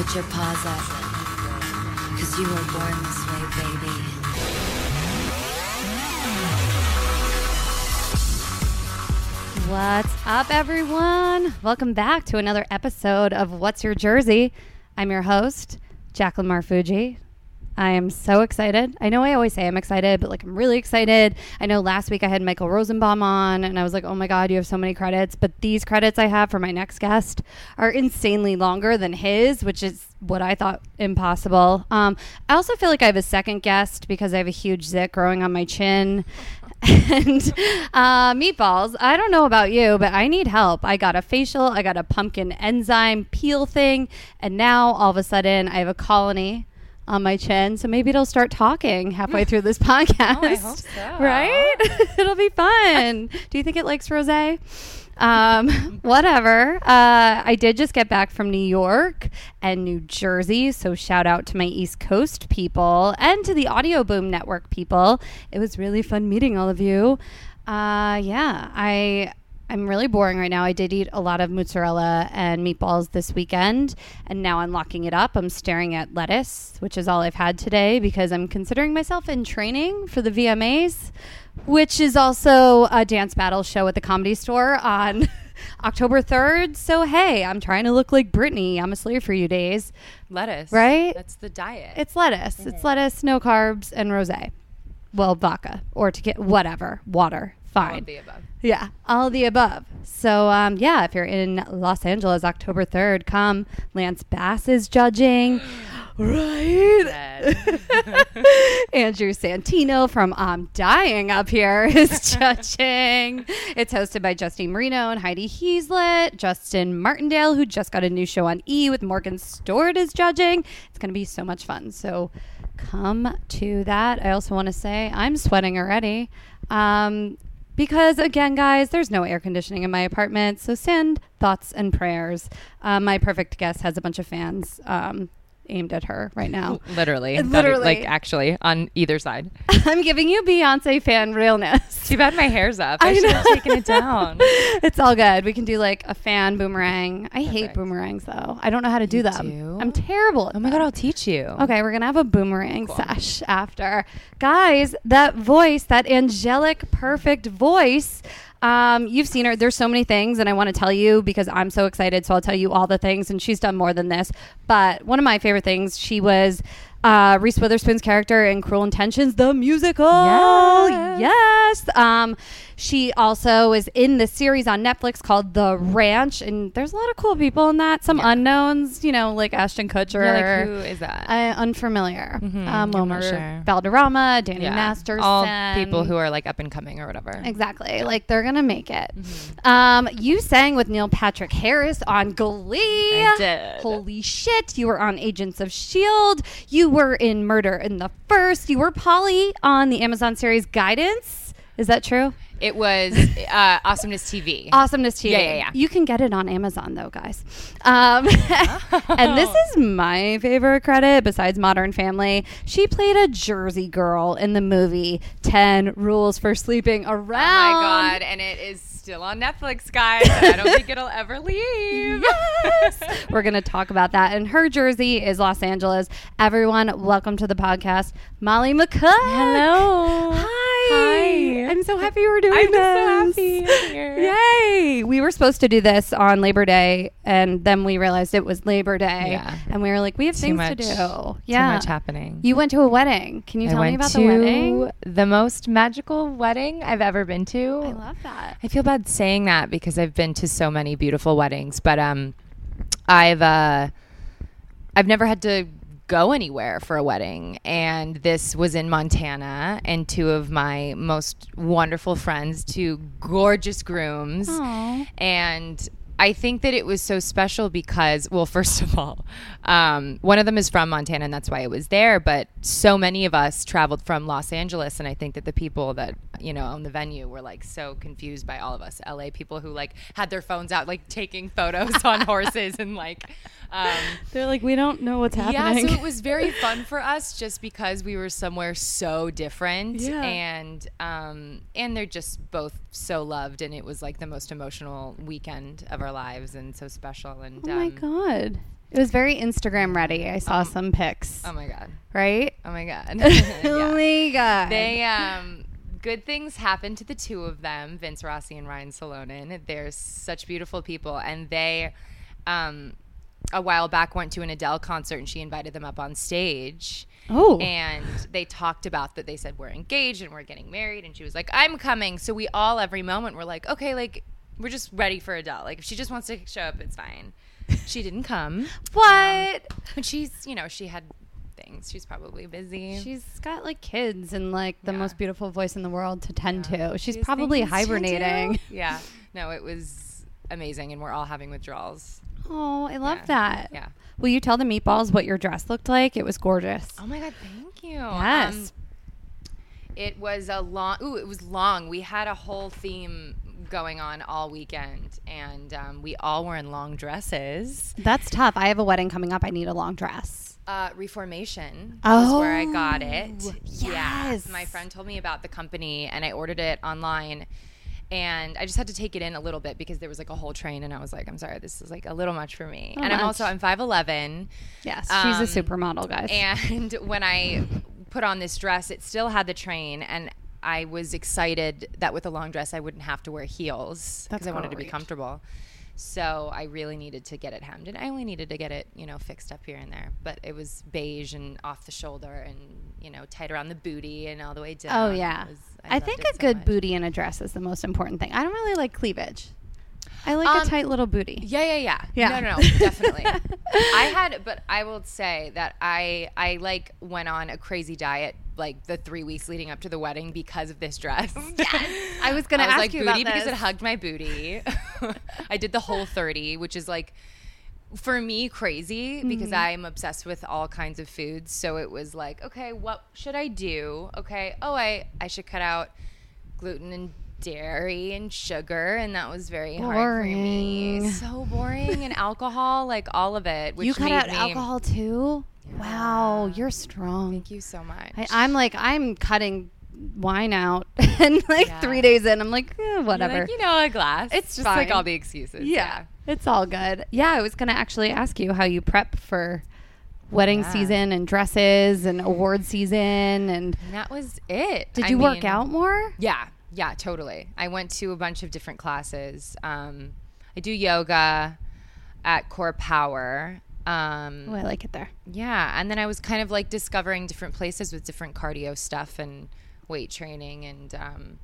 Put your paws up. Cause you were born this way, baby. What's up, everyone? Welcome back to another episode of What's Your Jersey. I'm your host, Jacqueline Marfuji. I am so excited. I know I always say I'm excited, but like I'm really excited. I know last week I had Michael Rosenbaum on, and I was like, oh my God, you have so many credits. But these credits I have for my next guest are insanely longer than his, which is what I thought impossible. Um, I also feel like I have a second guest because I have a huge zit growing on my chin. and uh, meatballs. I don't know about you, but I need help. I got a facial, I got a pumpkin enzyme peel thing, and now all of a sudden I have a colony on my chin. So maybe it'll start talking halfway through this podcast. Oh, I hope so. Right? it'll be fun. Do you think it likes rose? Um, whatever. Uh, I did just get back from New York and New Jersey, so shout out to my East Coast people and to the Audio Boom Network people. It was really fun meeting all of you. Uh, yeah, I I'm really boring right now. I did eat a lot of mozzarella and meatballs this weekend, and now I'm locking it up. I'm staring at lettuce, which is all I've had today because I'm considering myself in training for the VMAs, which is also a dance battle show at the comedy store on October 3rd. So, hey, I'm trying to look like Britney. I'm a slave for you days. Lettuce. Right? That's the diet. It's lettuce. It's mm-hmm. lettuce, no carbs, and rose. Well, vodka or to get whatever, water. All Fine. of the above. Yeah, all the above. So, um, yeah, if you're in Los Angeles, October 3rd, come. Lance Bass is judging. Right? Andrew Santino from I'm Dying Up Here is judging. It's hosted by Justine Marino and Heidi Heaslet. Justin Martindale, who just got a new show on E with Morgan Stewart, is judging. It's going to be so much fun. So come to that. I also want to say I'm sweating already. Um, because again, guys, there's no air conditioning in my apartment, so send thoughts and prayers. Uh, my perfect guest has a bunch of fans um, aimed at her right now. Literally. Is- Literally. Like, actually, on either side. I'm giving you Beyonce fan realness. Too bad my hair's up. I I, should have taken it down. it's all good. We can do like a fan boomerang. I hate Perfect. boomerangs though. I don't know how to do You them. do? I'm terrible. Oh my. God, I'll teach you. Okay, we're gonna have a boomerang sesh after. Guys, that voice, that angelic, perfect voice. Um, you've seen her. There's so many things, and I want to tell you because I'm so excited. So I'll tell you all the things, and she's done more than this. But one of my favorite things, she was uh, Reese Witherspoon's character in Cruel Intentions, the musical. Yes. Yes. Um, she also is in the series on Netflix called The Ranch, and there's a lot of cool people in that. Some Yeah. unknowns, you know, like Ashton Kutcher. Yeah, like, who is that? I, unfamiliar. Mhm, Um, Wilmer sure. Valderrama, Danny yeah. Masterson. All people who are like up and coming or whatever. Exactly. Like they're going to make it. Mm-hmm. Um, you sang with Neil Patrick Harris on Glee. I did. Holy shit. You were on Agents of S.H.I.E.L.D. You were in Murder in the First. You were Polly on the Amazon series Guidance. Is that true? It was uh, Awesomeness TV. Awesomeness TV. Yeah, yeah, yeah. You can get it on Amazon though, guys. Um, and this is my favorite credit besides Modern Family. She played a Jersey girl in the movie Ten Rules for Sleeping Around. Oh my God. And it is still on Netflix, guys. I don't think it'll ever leave. Yes. We're going to talk about that. And her jersey is Los Angeles. Everyone, welcome to the podcast. Molly McCook. Hello. Hi. Hi. I'm so happy we're doing this. I'm so happy I'm here. Yay. We were supposed to do this on Labor Day, and then we realized it was Labor Day. Yeah. And we were like, we have Too things much, to do. Yeah. Too much happening. You went to a wedding. Can you I tell me about the wedding? the most magical wedding I've ever been to. I love that. I feel bad saying that because I've been to so many beautiful weddings, but um, I've uh, I've never had to go anywhere for a wedding, and this was in Montana, and two of my most wonderful friends, two gorgeous grooms, Aw. and I think that it was so special because, well, first of all, um, one of them is from Montana, and that's why it was there. But so many of us traveled from Los Angeles, and I think that the people that you know own the venue were like so confused by all of us LA people who like had their phones out, like taking photos on horses, and like Um, They're like, we don't know what's happening. yeah, so it was very fun for us just because we were somewhere so different, Yeah. and um, and they're just both so loved, and it was like the most emotional weekend of our lives, and so special. And oh my um, god, it was very Instagram ready. I saw some pics. oh my god, right? oh my god, Oh my god. They um good things happened to the two of them, Vince Rossi and Ryan Salonen. They're such beautiful people and they um a while back went to an Adele concert and she invited them up on stage. oh, And they talked about that they said we're engaged and we're getting married and she was like, I'm coming. So we all every moment were like, Okay, like we're just ready for Adele. Like if she just wants to show up, it's fine. She didn't come. what? And she's you know, she had things. She's probably busy. She's got like kids and like the Yeah. most beautiful voice in the world to tend to. She's She has probably hibernating. Yeah. No, it was amazing, and we're all having withdrawals. Oh, I love Yeah. that. Yeah. Will you tell the meatballs what your dress looked like? It was gorgeous. Oh my god, thank you. Yes. Um, it was a long. Ooh, it was long. We had a whole theme going on all weekend, and um, we all were in long dresses. That's tough. I have a wedding coming up. I need a long dress. Uh, Reformation was where I got Oh, it. Yeah. yes. My friend told me about the company and I ordered it online. And I just had to take it in a little bit because there was like a whole train, and I was like, "I'm sorry, this is like a little much for me." How and I'm also I'm 5'11", Yes, Um, she's a supermodel, guys. and when I put on this dress, it still had the train, and I was excited that with a long dress I wouldn't have to wear heels because I wanted to be comfortable. So I really needed to get it hemmed, and I only needed to get it, you know, fixed up here and there. But it was beige and off the shoulder, and you know, tight around the booty and all the way down. oh yeah, was- I, loved think a so good much. booty in a dress is the most important thing. I don't really like cleavage. I like Um, a tight little booty. Yeah, yeah, yeah. Yeah. No, no, no, definitely. I had, but I will say that I, I like went on a crazy diet like the three weeks leading up to the wedding because of this dress. Yes. I was gonna I was ask like you booty about because this. it hugged my booty. I did the whole thirty, which is like for me crazy because Mm-hmm. I'm obsessed with all kinds of foods. So it was like, okay, what should I do? Okay, oh, I I should cut out gluten and dairy and sugar, and that was very hard for me. So boring and alcohol, like all of it. Which you cut out me- alcohol too. Wow, you're strong. Thank you so much. I, I'm like I'm cutting wine out, and like Yeah. three days in, I'm like eh, whatever. like, you know, a glass. It's just like all the excuses. yeah, it's all good. Yeah, I was gonna actually ask you how you prep for wedding Yeah. season and dresses and award season, and And that was it. did I you work out more? Yeah, yeah, totally. I went to a bunch of different classes. Um, I do yoga at Core Power. Um, Oh, I like it there. yeah, and then I was kind of like discovering different places with different cardio stuff and weight training, and um,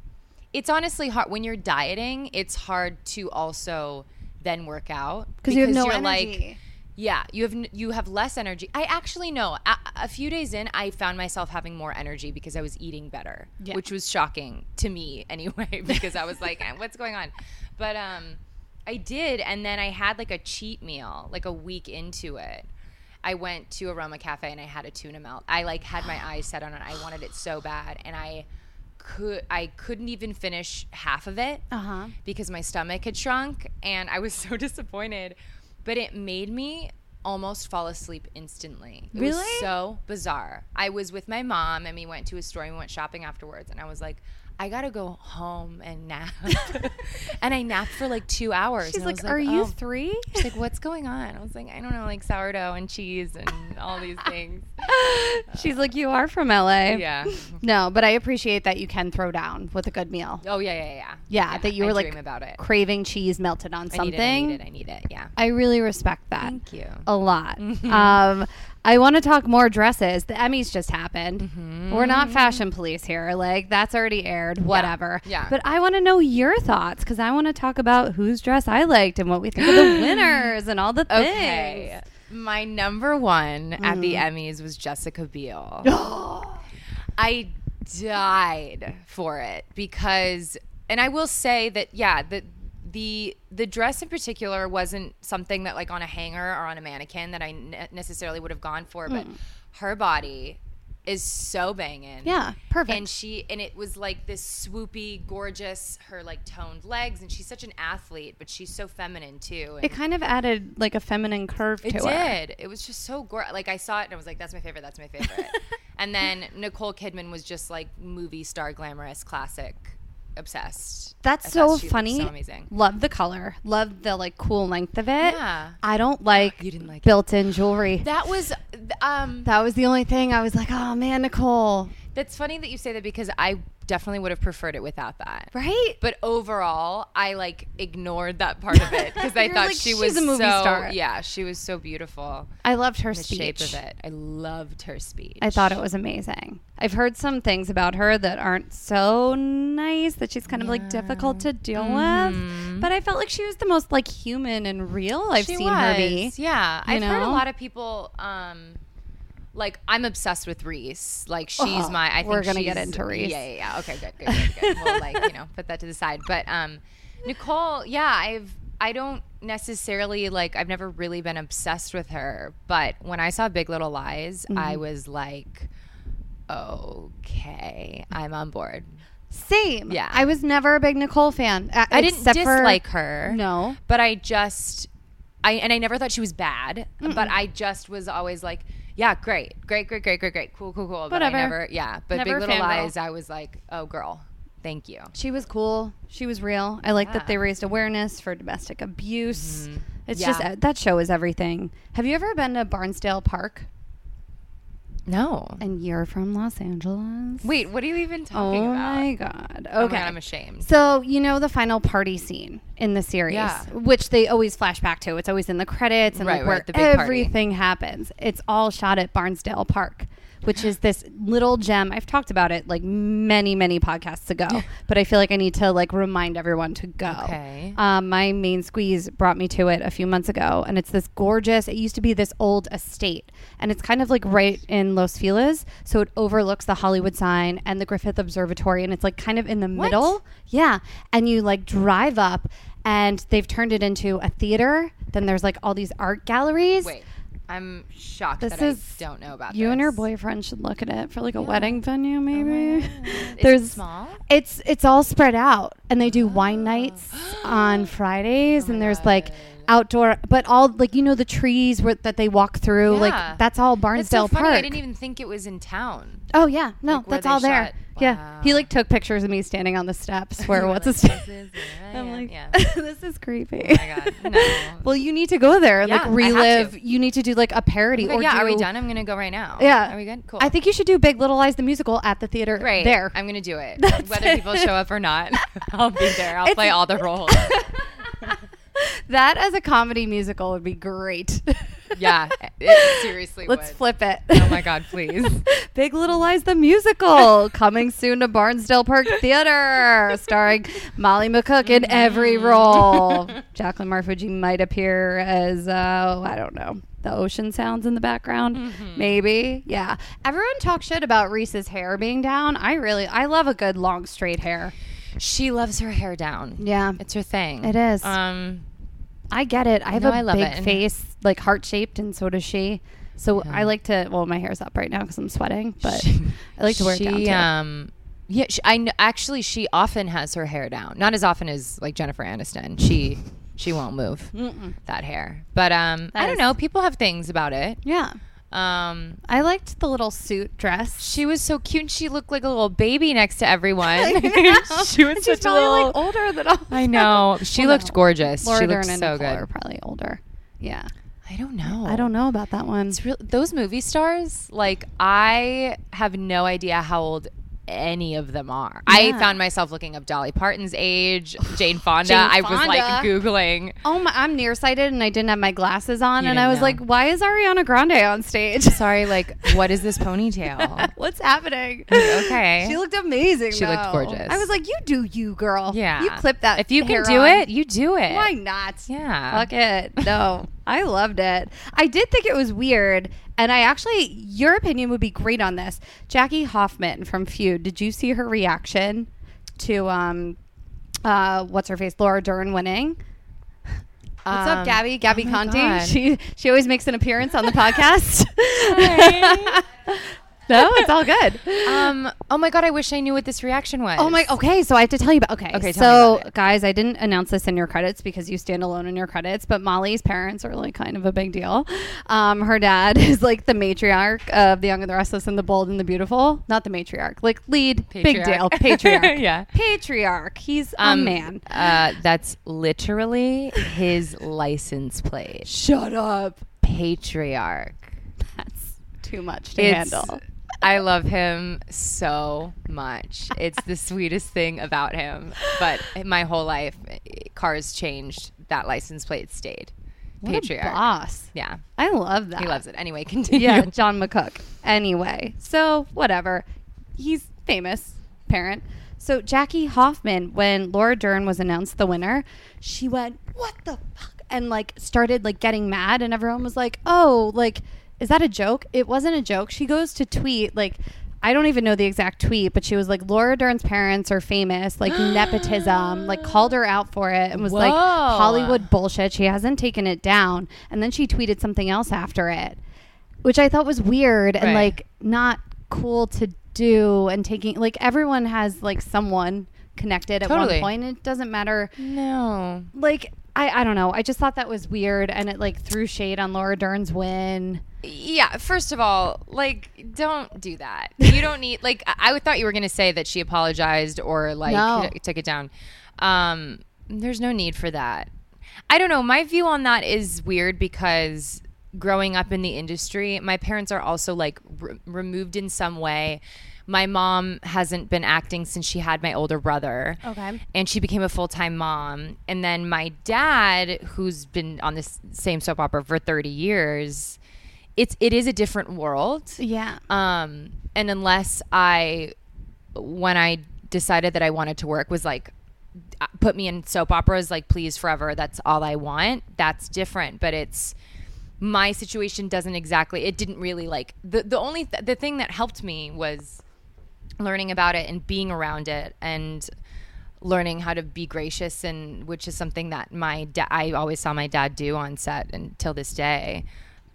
it's honestly hard when you're dieting. It's hard to also then work out Because you have no you're energy. like. Yeah, you have you have less energy. I actually know. A, a few days in, I found myself having more energy because I was eating better, Yeah. which was shocking to me anyway. Because I was like, "Eh, "What's going on?" But um, I did, and then I had like a cheat meal, like a week into it. I went to Aroma Cafe and I had a tuna melt. I like had my eyes set on it. I wanted it so bad, and I could I couldn't even finish half of it Uh huh. because my stomach had shrunk and I was so disappointed. But it made me almost fall asleep instantly. It Really? was so bizarre. I was with my mom and we went to a store and we went shopping afterwards and I was like, I gotta go home and nap. and I napped for like two hours. She's I like, "Are you "Oh." three? She's like, what's going on? I was like, I don't know, like sourdough and cheese and all these things. She's like, you are from LA. Yeah. No, but I appreciate that you can throw down with a good meal. Oh yeah, yeah, yeah. Yeah, yeah that you I were like about it. craving cheese melted on I something. need it. I need it. I need it. Yeah. I really respect that. Thank you. a lot. um, I want to talk more dresses. The Emmys just happened. We're not fashion police here. Like that's already aired. Whatever. Yeah. But I want to know your thoughts because I want to talk about whose dress I liked and what we think of the winners and all the things. Okay. My number one at the Mm-hmm. Emmys was Jessica Biel. I died for it because, and I will say that, yeah, the the the dress in particular wasn't something that like on a hanger or on a mannequin that I ne- necessarily would have gone for, Mm. but her body is so banging. Yeah, perfect. And she and it was like this swoopy, gorgeous, her like toned legs, and she's such an athlete, but she's so feminine too. It kind of added like a feminine curve to it her. did. It was just so gorgeous. Like I saw it and I was like, "That's my favorite. That's my favorite." and then Nicole Kidman was just like movie star, glamorous, classic, obsessed. That's so funny. So amazing. Love the color. Love the like cool length of it. Yeah. I don't like You didn't like built-in jewelry. That was um that was the only thing I was like, oh man, Nicole. That's funny that you say that because I definitely would have preferred it without that. Right? But overall, I like ignored that part of it because I thought like, she was a movie so star. yeah, she was so beautiful. I loved her The speech. shape of it, I loved her speech. I thought it was amazing. I've heard some things about her that aren't so nice that she's kind of like difficult to deal with. But I felt like she was the most like human and real I've She seen her be. Yeah, I've heard a lot of people. um like I'm obsessed with Reese. Like she's Oh, my. I think we're gonna get into Reese. Yeah, yeah, yeah. Okay, good, good, good, good. we'll like you know put that to the side. But um, Nicole, yeah, I've I don't necessarily like I've never really been obsessed with her, but when I saw Big Little Lies, Mm-hmm. I was like, okay, I'm on board. Same. Yeah. I was never a big Nicole fan. uh, I didn't except for- dislike her. No. but I just I and I never thought she was bad, but I just was always like, yeah, great, great, great, great, great, great, cool, cool, cool. But I Whatever. never, yeah. But Never Big Little. Lies, I was like, oh, girl, thank you. She was cool. She was real. I like that they raised awareness for domestic abuse. It's Yeah. just uh, that show is everything. Have you ever been to Barnsdall Park? No, And you're from Los Angeles. wait, what are you even Oh talking about? Oh my god. Oh my Okay. God, I'm ashamed. So you know the final party scene in the series, Yeah. which they always flash back to. It's always in the credits and Right, like where right, the big party. everything happens. It's all shot at Barnsdall Park, which is this little gem. I've talked about it like many, many podcasts ago, but I feel like I need to like remind everyone to go. Okay. Um, my main squeeze brought me to it a few months ago, and it's this gorgeous. It used to be this old estate, and it's kind of like right in Los Feliz, so it overlooks the Hollywood sign and the Griffith Observatory, and it's like kind of in the middle. Yeah, and you like drive up, and they've turned it into a theater. Then there's like all these art galleries. Wait, I'm shocked This that is- I don't know about You and your boyfriend should look at it for like a wedding venue, oh maybe. God. Is it There's small? It's it's all spread out, and they do wine nights on Fridays, and there's like outdoor, but all like you know the trees where, that they walk through, Yeah. like that's all That's Barnsdall so funny. Park. I didn't even think it was in town. oh yeah, no, Like, that's all there. shot- Yeah, he like took pictures of me standing on the steps where what's like, his "This is where I I'm am." like, yeah. this is creepy. Oh my god, no. well, you need to go there like relive. You need to do like a parody. Okay, or yeah, are we done? I'm gonna go right now. Yeah. Are we good? Cool. I think you should do Big Little Lies the musical at the theater Great. there. I'm gonna do it. That's Whether it. people show up or not, I'll be there. I'll It's- play all the roles. that as a comedy musical would be great. yeah, it seriously. Let's would. flip it. Oh my god, please. Big Little Lies the musical coming soon to Barnsdall Park Theater, starring Molly McCook in every role. Jacqueline Marfuji might appear as uh, I don't know the ocean sounds in the background, maybe. Yeah, everyone talks shit about Reese's hair being down. I really, I love a good long straight hair. She loves her hair down. Yeah, It's her thing. It is. Um, I get it. I have No, a I big it. Face, like heart shaped, and so does she. So I like to. Well, my hair's up right now because I'm sweating, but I like to wear she, it down too. Um, yeah, she, I kn- actually she often has her hair down. Not as often as like Jennifer Aniston. She she won't move that hair. But um, I That don't is- know. People have things about it. yeah, Um, I liked the little suit dress. she was so cute. and She looked like a little baby next to everyone. she was she's a probably little. like older than all. I know. She Well, looked no. gorgeous. Laura she looked so good. probably older. Yeah, I don't know. I don't know about that one. Real. Those movie stars, like I have no idea how old any of them are. I found myself looking up Dolly Parton's age, Jane Fonda. Jane I was like googling. Oh, my, I'm nearsighted and I didn't have my glasses on, You and I was know. like, "Why is Ariana Grande on stage? Sorry, like what is this ponytail? What's happening?" okay. She looked amazing. She looked gorgeous. I was like, "You do you, girl. yeah, you clip that. If you can do on. it, you do it. Why not? Yeah. Fuck it. No, I loved it. I did think it was weird. And I actually, your opinion would be great on this. Jackie Hoffman from Feud, did you see her reaction to, um, uh, what's her face, Laura Dern winning? What's up, Um, Gabby? Gabby oh Conti. She she always makes an appearance on the podcast. no, it's all good. Um. Oh my god, I wish I knew what this reaction was. Oh my. Okay, so I have to tell you about. Okay, Okay, so guys, I didn't announce this in your credits because you stand alone in your credits. But Molly's parents are like kind of a big deal. Um, her dad is like the matriarch of The Young and the Restless and the Bold and the Beautiful. Not the matriarch, like lead, big Patriarch. deal, patriarch. Yeah. patriarch. He's a Um, man. Uh, that's literally his license plate. Shut up. Patriarch. That's too much to It's- handle. I love him so much. It's the sweetest thing about him. But my whole life, cars changed. That license plate stayed. What Patriarch. boss. Yeah, I love that. he loves it. Anyway, continue. yeah, John McCook. Anyway, so whatever. He's famous parent. So Jackie Hoffman, when Laura Dern was announced the winner, she went, "What the fuck?" and like started like getting mad, and everyone was like, "Oh, like is that a joke?" It wasn't a joke. She goes to tweet like. I don't even know the exact tweet, but she was like, Laura Dern's parents are famous, like nepotism, like called her out for it and was like, Hollywood bullshit. She hasn't taken it down. And then she tweeted something else after it which I thought was weird and like not cool to do and taking like everyone has like someone connected at Totally. one point. it doesn't matter No. like I, I don't know I just thought that was weird and it like threw shade on Laura Dern's win Yeah, first of all, like, don't do that. You don't need, like, I, I thought you were going to say that she apologized or, like, No. took it down. Um, there's no need for that. I don't know. My view on that is weird because growing up in the industry, my parents are also, like, re- removed in some way. My mom hasn't been acting since she had my older brother. Okay. And she became a full-time mom. And then my dad who's been on this same soap opera for 30 years it's it is a different world. Yeah. Um and unless i when i decided that i wanted to work was like uh, put me in soap operas like please forever that's all i want that's different. But it's my situation doesn't exactly it didn't really like the the only th- the thing that helped me was learning about it and being around it and learning how to be gracious and which is something that my da- I always saw my dad do on set until this day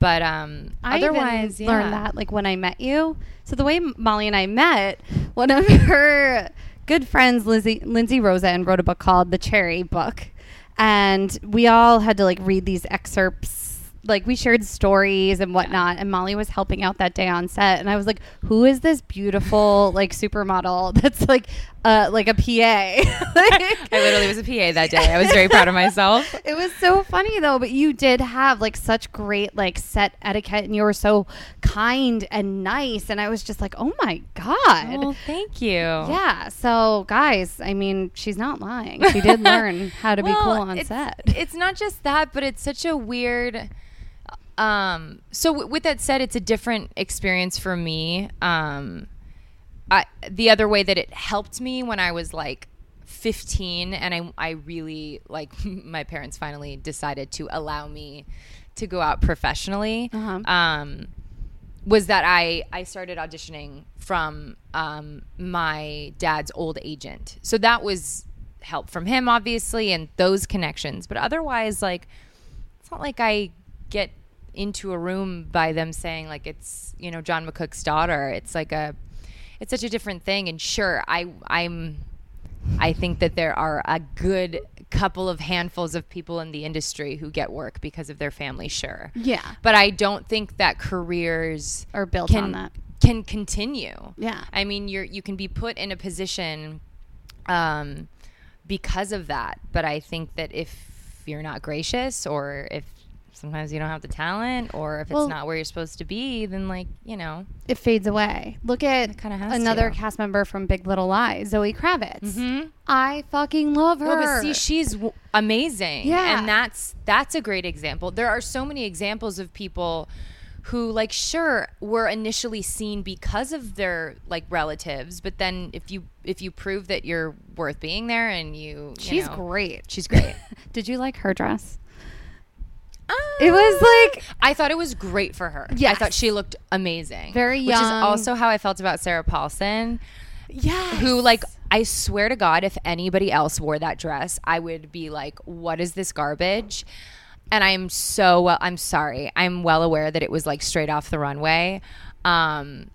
but um I otherwise even learned that like when I met you. So the way Molly and I met, one of her good friends, Lizzie, Lindsay and wrote a book called The Cherry Book, and we all had to like read these excerpts. Like we shared stories and whatnot, and Molly was helping out that day on set, and I was like, "Who is this beautiful like supermodel that's like uh like a PA?" like, I literally was a PA that day I was very proud of myself It was so funny though, but you did have like such great like set etiquette and you were so kind and nice and I was just like, "Oh my god." well thank you yeah, so guys, I mean, she's not lying. She did learn how to be cool on it's, set. It's not just that, but it's such a weird. Um, so w- with that said, it's a different experience for me. Um, I, the other way that it helped me when I was like 15 and I, I really like my parents finally decided to allow me to go out professionally Uh-huh. um, was that I, I started auditioning from um, my dad's old agent so that was help from him obviously and those connections but otherwise like it's not like I get into a room by them saying like it's you know John McCook's daughter. It's like a it's such a different thing. And sure, I I'm I think that there are a good couple of handfuls of people in the industry who get work because of their family. Sure, Yeah. but I don't think that careers are built can on that. can continue. Yeah. I mean, you're you can be put in a position um, because of that, but I think that if you're not gracious or if sometimes you don't have the talent or if Well- it's not where you're supposed to be, then like you know, It fades away. Look at another to. cast member from Big Little Lies, Zoe Kravitz. Mhm. I fucking love her. No, but see, she's w- amazing. Yeah. and that's that's a great example. There are so many examples of people who, like, sure, were initially seen because of their like relatives, but then if you if you prove that you're worth being there and you, you She's know- great. She's great. Did you like her dress? It was like I thought it was great for her. Yeah, I thought she looked amazing. Very young. Which is also how I felt about Sarah Paulson. yeah, who like I swear to God, if anybody else wore that dress, I would be like, "What is this garbage?" And I'm so well. I'm sorry. I'm well aware that it was like straight off the runway. Um,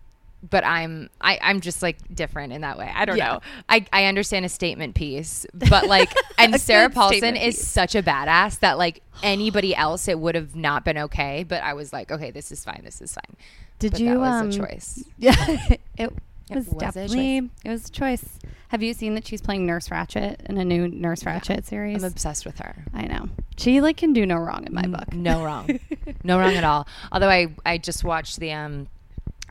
but I'm I, I'm just like different in that way. I don't Yeah. know. I, I understand a statement piece, but like and Sarah Paulson is piece. such a badass that like anybody else it would have not been okay. But I was like, okay, this is fine. This is fine. Did But you that was um, a choice. Yeah, it was was definitely it was a choice. Have you seen that she's playing Nurse Ratched in a new Nurse Ratched series? I'm obsessed with her. I know she like can do no wrong in my book. No wrong. no wrong at all. Although I I just watched the um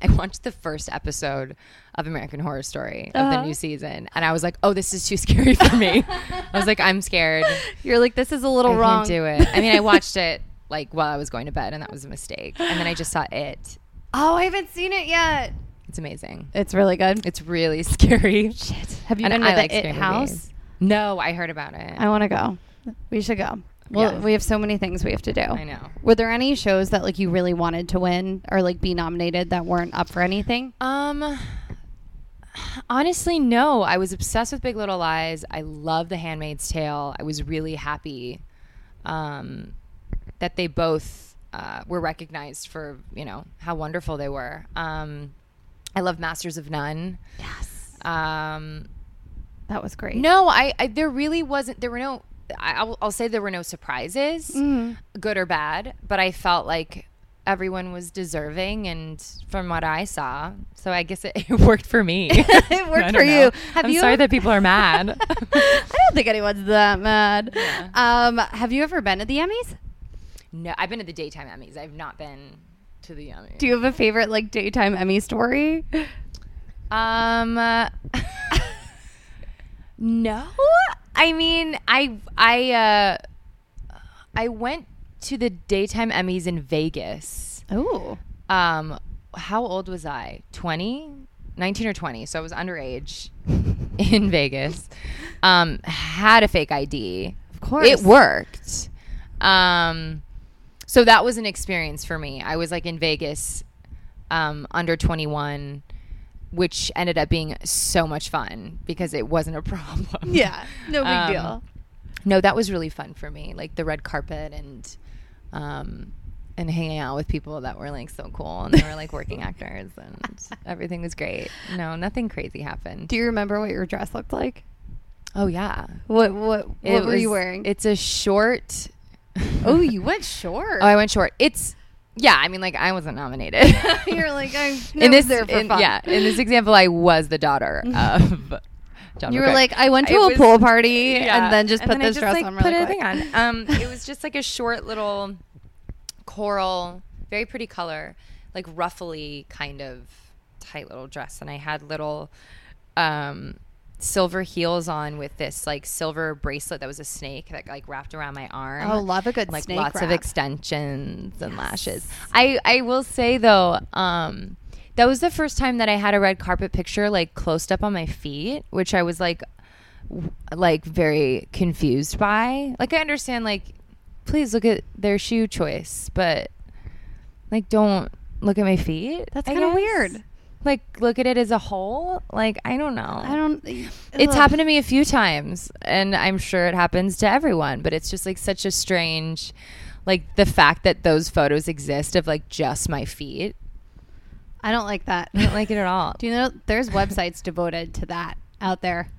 I watched the first episode of American Horror Story of the Uh-huh. new season and I was like, "Oh, this is too scary for me." I was like, "I'm scared. You're like this is a little I wrong. do it." I mean, I watched it like while I was going to bed and that was a mistake. And then I just saw it. Oh, I haven't seen it yet. It's amazing. It's really good. It's really scary. Shit. Have you And been to the like It House? movies. No, I heard about it. I want to go. We should go. Well, Yeah. we have so many things we have to do. I know. Were there any shows that like you really wanted to win or like be nominated that weren't up for anything? Um, honestly, no. I was obsessed with Big Little Lies. I love The Handmaid's Tale. I was really happy um, that they both uh, were recognized for you know how wonderful they were. Um, I love Masters of None. Yes. Um, That was great. no, I, I there really wasn't. There were no. I'll, I'll say there were no surprises, Mhm. good or bad. But I felt like everyone was deserving, and from what I saw, so I guess it, it worked for me. it worked for know. you. Have I'm you sorry that people are mad. I don't think anyone's that mad. Yeah. Um, have you ever been to the Emmys? no, I've been to the daytime Emmys. I've not been to the Emmys. Do you have a favorite like daytime Emmy story? Um, uh, no. I mean, I I uh, I went to the daytime Emmys in Vegas. Oh, Um, how old was I? 20? 19 or 20. So I was underage in Vegas. Um, had a fake ID. of course. It worked. Um, so that was an experience for me. I was like in Vegas, um, under 21, which ended up being so much fun because it wasn't a problem. Yeah, no big Um, deal. No, that was really fun for me. Like the red carpet and, um, and hanging out with people that were like so cool and they were like working actors and everything was great. No, nothing crazy happened. Do you remember what your dress looked like? Oh yeah. What what what It were you wearing? It's a short. oh, you went short. Oh, I went short. It's yeah. I mean, like I wasn't nominated. You're like I'm in this, there for in- fun. yeah. In this example, I was the daughter of. John You were like, I went to It a was- pool party Yeah. and then just put then I this dress like, on put really a quick. thing on. Um, it was just like a short little coral, very pretty color, like ruffly kind of tight little dress, and I had little um, silver heels on with this like silver bracelet that was a snake that like wrapped around my arm. Oh, love a good like snake lots of extensions and lashes. I I will say though, um, that was the first time that I had a red carpet picture like close up on my feet, which I was like, w- like very confused by. Like I understand, like, please look at their shoe choice, but like don't look at my feet. That's kinda weird. Like look at it as a whole. Like I don't know. I don't. It's ugh. happened to me a few times, and I'm sure it happens to everyone. But it's just like such a strange, like the fact that those photos exist of like just my feet. I don't like that. I don't like it at all. Do you know there's websites devoted to that out there?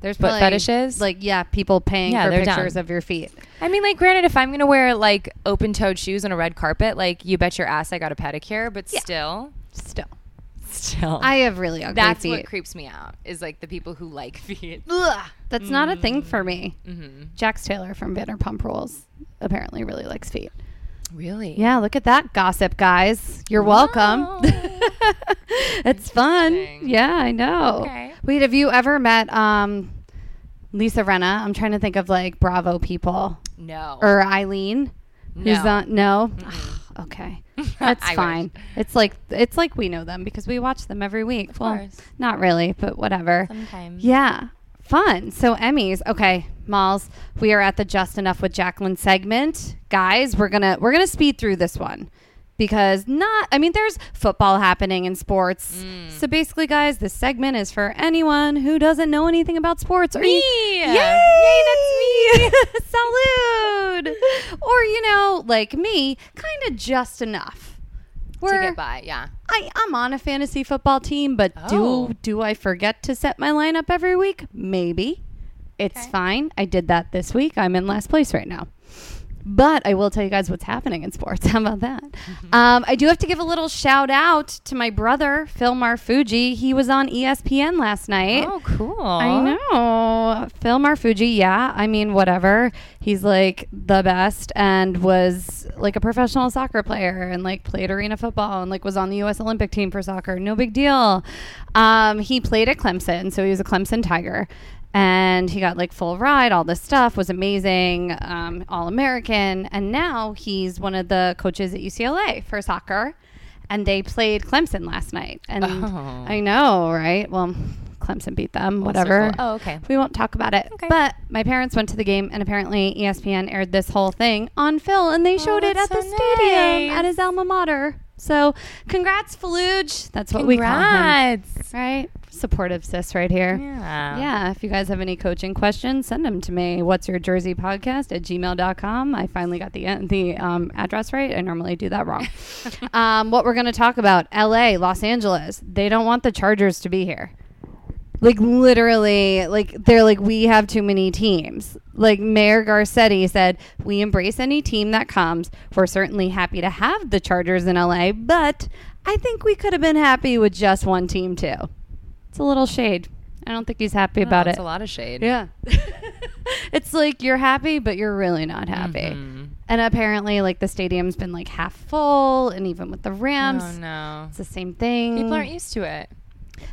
There's Foot fetishes? like yeah, people paying Yeah, for pictures down. of your feet. I mean, like, granted, if I'm gonna wear like open-toed shoes on a red carpet, like, you bet your ass I got a pedicure. But Yeah. still, Still, still, I have really ugly that's feet. what creeps me out is like the people who like feet. Ugh, that's not a thing for me. hmm Jax Taylor from Vanderpump Rules apparently really likes feet. Really? Yeah, look at that gossip, guys. You're welcome. It's fun. Yeah, I know. Okay. Wait, have you ever met um, Lisa Rinna? I'm trying to think of like Bravo people No. or Eileen. Who's No. on? No. Mm-mm. Okay, that's I wish. fine. It's like it's like we know them because we watch them every week. Of well, course. not really, but whatever. Sometimes. Yeah. Fun. So Emmys. Okay, Malls. We are at the Just Enough with Jacqueline segment. Guys, we're gonna we're gonna speed through this one. Because not I mean there's football happening in sports. Mm. So basically, guys, this segment is for anyone who doesn't know anything about sports. Or Me. You, Yay, Yay, that's me. Salute. or you know, like me, kind of just enough. We're- get by. Yeah. I, I'm on a fantasy football team, but Oh. do do I forget to set my lineup every week? Maybe. It's Okay. fine. I did that this week. I'm in last place right now. But I will tell you guys what's happening in sports. How about that? Mm-hmm. Um, I do have to give a little shout out to my brother, Phil Marfuji. He was on ESPN last night. Oh, cool. I know. Phil Marfuji, yeah. I mean, whatever. He's like the best and was like a professional soccer player and like played arena football and like was on the U.S. Olympic team for soccer. No big deal. Um, he played at Clemson, so he was a Clemson Tiger. And he got like full ride, all this stuff was amazing, um, all American. And now he's one of the coaches at UCLA for soccer. And they played Clemson last night. And Oh. I know, right? Well, Clemson beat them, whatever. circle. Oh, okay. We won't talk about it. Okay. But my parents went to the game, and apparently ESPN aired this whole thing on Phil, and they showed it at that's the so stadium nice. at his alma mater. So, congrats, Faluge. That's what we call him. Congrats. Right? Supportive sis right here. Yeah. Yeah, if you guys have any coaching questions, send them to me. What's your Jersey podcast at gmail.com. I finally got the the um, address right. I normally do that wrong. um, what we're going to talk about LA, Los Angeles. They don't want the Chargers to be here. Like literally, like they're like we have too many teams. Like Mayor Garcetti said, we embrace any team that comes. We're certainly happy to have the Chargers in LA, but I think we could have been happy with just one team too. It's a little shade. I don't think he's happy about That's it. a lot of shade. Yeah. it's like you're happy, but you're really not happy. Mhm. And apparently, like the stadium's been like half full, and even with the ramps, Oh no. it's the same thing. People aren't used to it.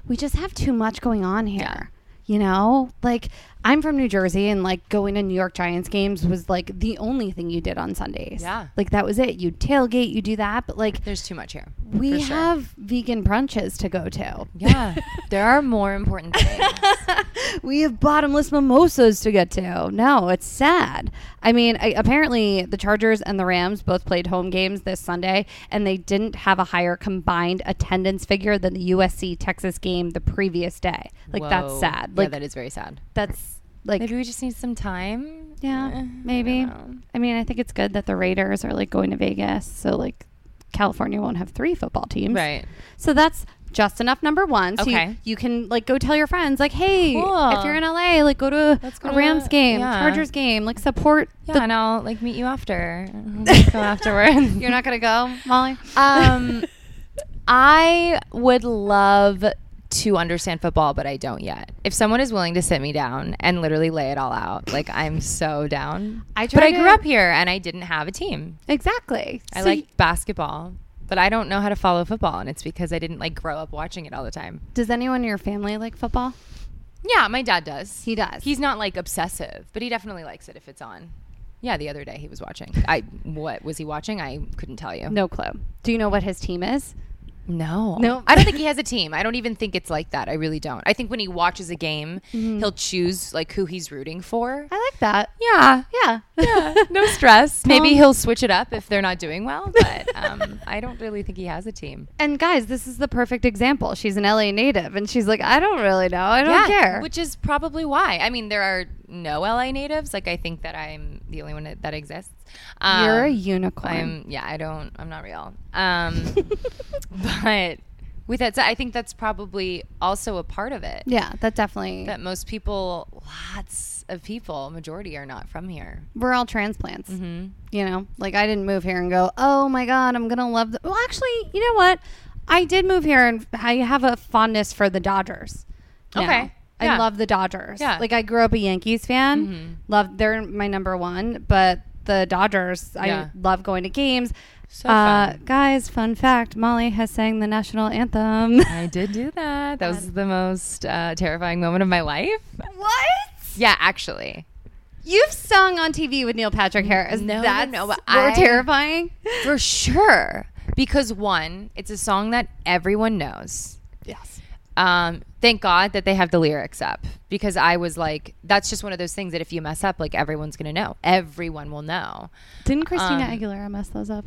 we just have too much going on here. You know, like I'm from New Jersey, and like going to New York Giants games was like the only thing you did on Sundays. Yeah. like that was it. You tailgate, you do that, but like There's too much here. we sure. have vegan brunches to go to. Yeah. there are more important things. we have bottomless mimosas to get to. No, it's sad. I mean, I, apparently the Chargers and the Rams both played home games this Sunday, and they didn't have a higher combined attendance figure than the USC Texas game the previous day. Like that's Whoa. sad. yeah, Like that is very sad. that's like Maybe we just need some time. yeah, Eh, I maybe. don't. I mean, I think it's good that the Raiders are like going to Vegas, so like California won't have three football teams. Right. So that's just enough number one. So Okay. you, you can like go tell your friends like, hey, Cool. if you're in LA, like go to Let's go a to- Rams game, yeah. Chargers game, like support. Yeah, the- and I'll like meet you after. Go afterwards. you're not gonna go, Molly. Um, I would love to understand football, but I don't yet. If someone is willing to sit me down and literally lay it all out, like I'm so down. I but I grew to- up here and I didn't have a team. exactly. I So like y- basketball, but I don't know how to follow football, and it's because I didn't like grow up watching it all the time. does anyone in your family like football? Yeah, my dad does. He does. He's not like obsessive, but he definitely likes it if it's on. Yeah, the other day he was watching. I what was he watching? I couldn't tell you. no clue. Do you know what his team is? No. No. I don't think he has a team. I don't even think it's like that. I really don't. I think when he watches a game, Mm-hmm. he'll choose like who he's rooting for. I like that. Yeah. Yeah. Yeah. No stress. Maybe he'll switch it up if they're not doing well, but um, I don't really think he has a team. And guys, this is the perfect example. She's an LA native, and she's like, I don't really know. I don't care. Which is probably why. I mean, there are no LA natives. Like, I think that I'm the only one that, that exists. Um, You're a unicorn. I'm, yeah, I don't, I'm not real. Um, but with that I think that's probably also a part of it. yeah, that definitely. That most people, lots of people, majority are not from here. we're all transplants. Mm-hmm. You know, like I didn't move here and go, oh my God, I'm going to love the. Well, actually, you know what? I did move here and I have a fondness for the Dodgers. now. Okay. I Yeah. love the Dodgers. Yeah. Like I grew up a Yankees fan. Mhm. Love they're my number one, but the Dodgers, Yeah. I love going to games. So uh, guys, fun fact: Molly has sang the national anthem. I did do that. That was the most uh, terrifying moment of my life. what? Yeah, actually. You've sung on TV with Neil Patrick Harris. No, no, That's no, but more I- terrifying. For sure. Because one, it's a song that everyone knows. Yes. Um, thank God that they have the lyrics up because I was like, that's just one of those things that if you mess up, like everyone's gonna know. Everyone will know. Didn't Christina Um, Aguilera mess those up?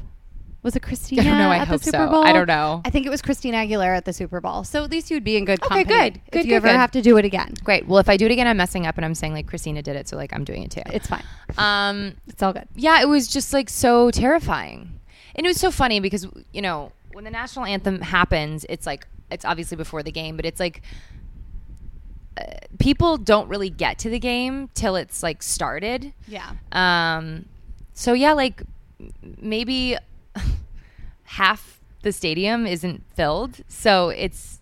Was it Christina I don't know. I at hope the Super so. Bowl? I don't know. I think it was Christina Aguilera at the Super Bowl. So at least you'd be in good Okay, good. If Good, you good, ever good. have to do it again, Great. Well, if I do it again, I'm messing up and I'm saying like Christina did it, so like I'm doing it too. it's fine. Um, It's all good. yeah, it was just like so terrifying. And it was so funny because, you know, when the national anthem happens, it's like it's obviously before the game, but it's like uh, people don't really get to the game till it's like started. Yeah. Um, so yeah, like maybe half the stadium isn't filled, so it's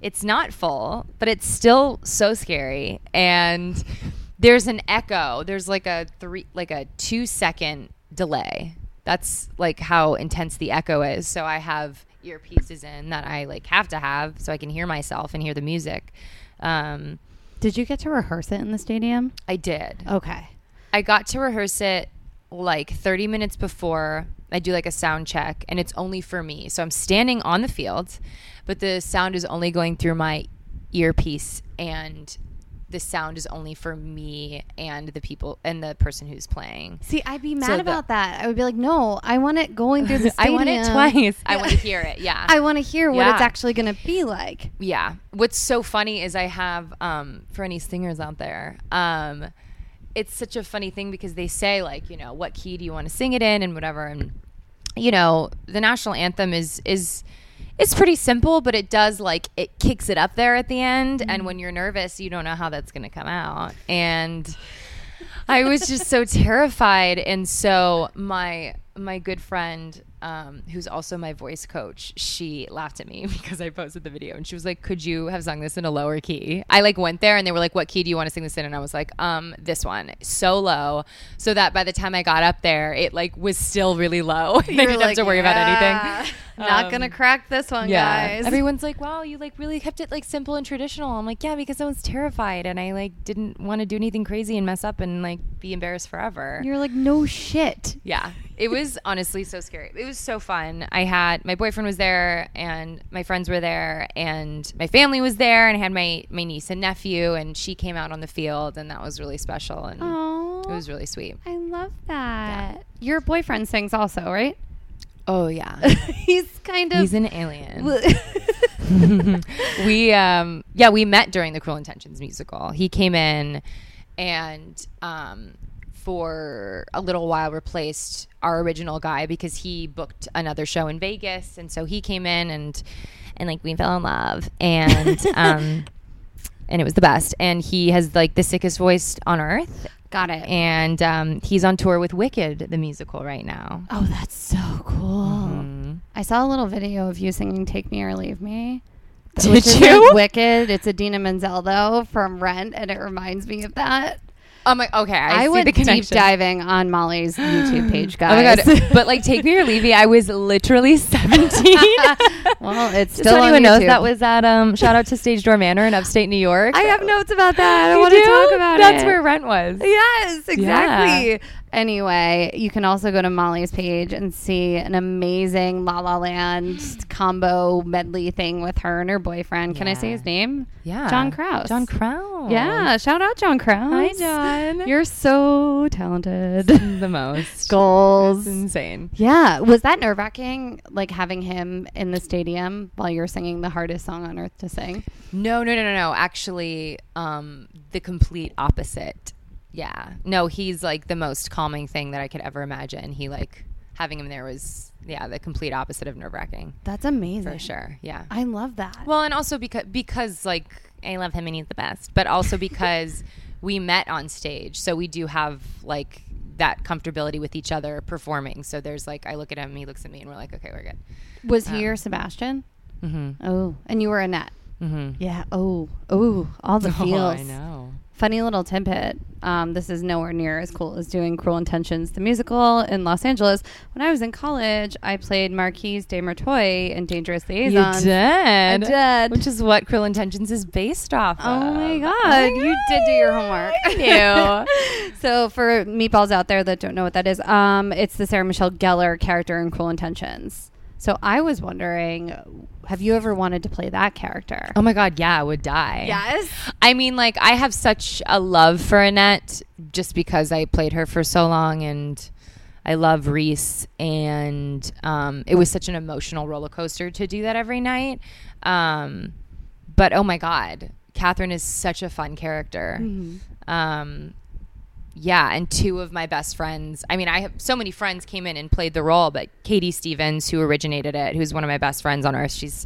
it's not full, but it's still so scary. And there's an echo. There's like a three, like a two second delay. That's like how intense the echo is. So I have earpieces in that I like have to have so I can hear myself and hear the music. Um, Did you get to rehearse it in the stadium? I did. Okay. I got to rehearse it like 30 minutes before I do like a sound check, and it's only for me. So I'm standing on the field, but the sound is only going through my earpiece, and the sound is only for me and the people and the person who's playing. See, I'd be mad So the- about that. I would be like, no, I want it going through the stadium. I want it twice. I want to hear it. Yeah. I want to hear what it's actually going to be like. yeah what's so funny is i have um for any singers out there um it's such a funny thing because they say like you know what key do you want to sing it in and whatever and you know the national anthem is is it's pretty simple but it does like it kicks it up there at the end and mm-hmm. when you're nervous you don't know how that's going to come out. And I was just so terrified, and so my my good friend, um, who's also my voice coach, she laughed at me because I posted the video, and she was like, "Could you have sung this in a lower key?" I like went there, and they were like, "What key do you want to sing this in?" And I was like, "Um, this one, so low, so that by the time I got up there, it like was still really low. they didn't have to worry about anything." Not Um, gonna crack this one, yeah. guys. Everyone's like, wow, you like really kept it like simple and traditional. I'm like, yeah, because I was terrified and I like didn't want to do anything crazy and mess up and like be embarrassed forever. You're like, no shit. yeah. It was honestly so scary. It was so fun. I had my boyfriend was there and my friends were there and my family was there and I had my my niece and nephew and she came out on the field and that was really special and Oh, it was really sweet. I love that. Your boyfriend sings also, right? Oh yeah. He's kind of. He's an alien. we um yeah we met during the cruel intentions musical he came in and um for a little while replaced our original guy because he booked another show in vegas and so he came in and and like we fell in love and um and it was the best and he has like the sickest voice on earth Got it. and um he's on tour with wicked the musical right now oh, that's so cool. Mhm. I saw a little video of you singing "Take Me or Leave Me." Did you? Wicked. It's Idina Menzel though from Rent, and it reminds me of that. I'm like okay i, I, see went the deep diving on Molly's YouTube page, guys. Oh guys. my god! but like, take me or leave me. I was literally seventeen. well, it's Just still so on anyone knows, YouTube. that was at um. Shout out to Stage Door Manor in upstate New York. I have notes about that. I want to talk about That's it. That's where Rent was. Yes, exactly. Anyway, you can also go to Molly's page and see an amazing La La Land combo medley thing with her and her boyfriend. Can I say his name? Yeah, John Krause. John Krause. Yeah, shout out John Krause. Hi, John. You're so talented. the most. Goals. Insane. Yeah. Was that nerve wracking, like having him in the stadium while you're singing the hardest song on earth to sing? No, no, no, no, no. Actually, um, the complete opposite. Yeah. No, he's like the most calming thing that I could ever imagine. He like having him there was yeah the complete opposite of nerve wracking That's amazing. for sure. Yeah. I love that. Well, and also because because like I love him and he's the best, but also because we met on stage, so we do have like that comfortability with each other performing. So there's like I look at him, he looks at me, and we're like, okay, we're good. was he your Sebastian? Mm-hmm. Oh, and you were Annette. Mm-hmm. Yeah. Oh, oh, all the feels. I know. Funny little tidbit. Um, this is nowhere near as cool as doing Cruel Intentions, the musical in Los Angeles. When I was in college, I played Marquise de Merteuil in Dangerous Liaisons. You did. did. Which is what Cruel Intentions is based off Oh of. my god, you did do your homework. I so for meatballs out there that don't know what that is, um, it's the Sarah Michelle Gellar character in Cruel Intentions. So I was wondering, have you ever wanted to play that character? Oh my god, yeah, I would die. yes. I mean, like, I have such a love for Annette just because I played her for so long and I love Reese. And um, it was such an emotional roller coaster to do that every night. Um, but oh my God, Catherine is such a fun character. Um, yeah, and two of my best friends. I mean, I have so many friends came in and played the role, but Katie Stevens, who originated it, who's one of my best friends on earth, she's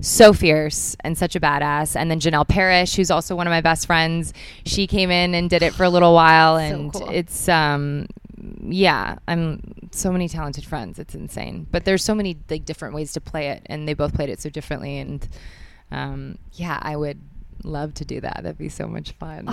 so fierce and such a badass. And then Janel Parrish, who's also one of my best friends, she came in and did it for a little while, and cool. it's um, yeah, I'm so many talented friends. It's insane, but there's so many like different ways to play it, and they both played it so differently, and um, yeah, I would love to do that. That'd be so much fun.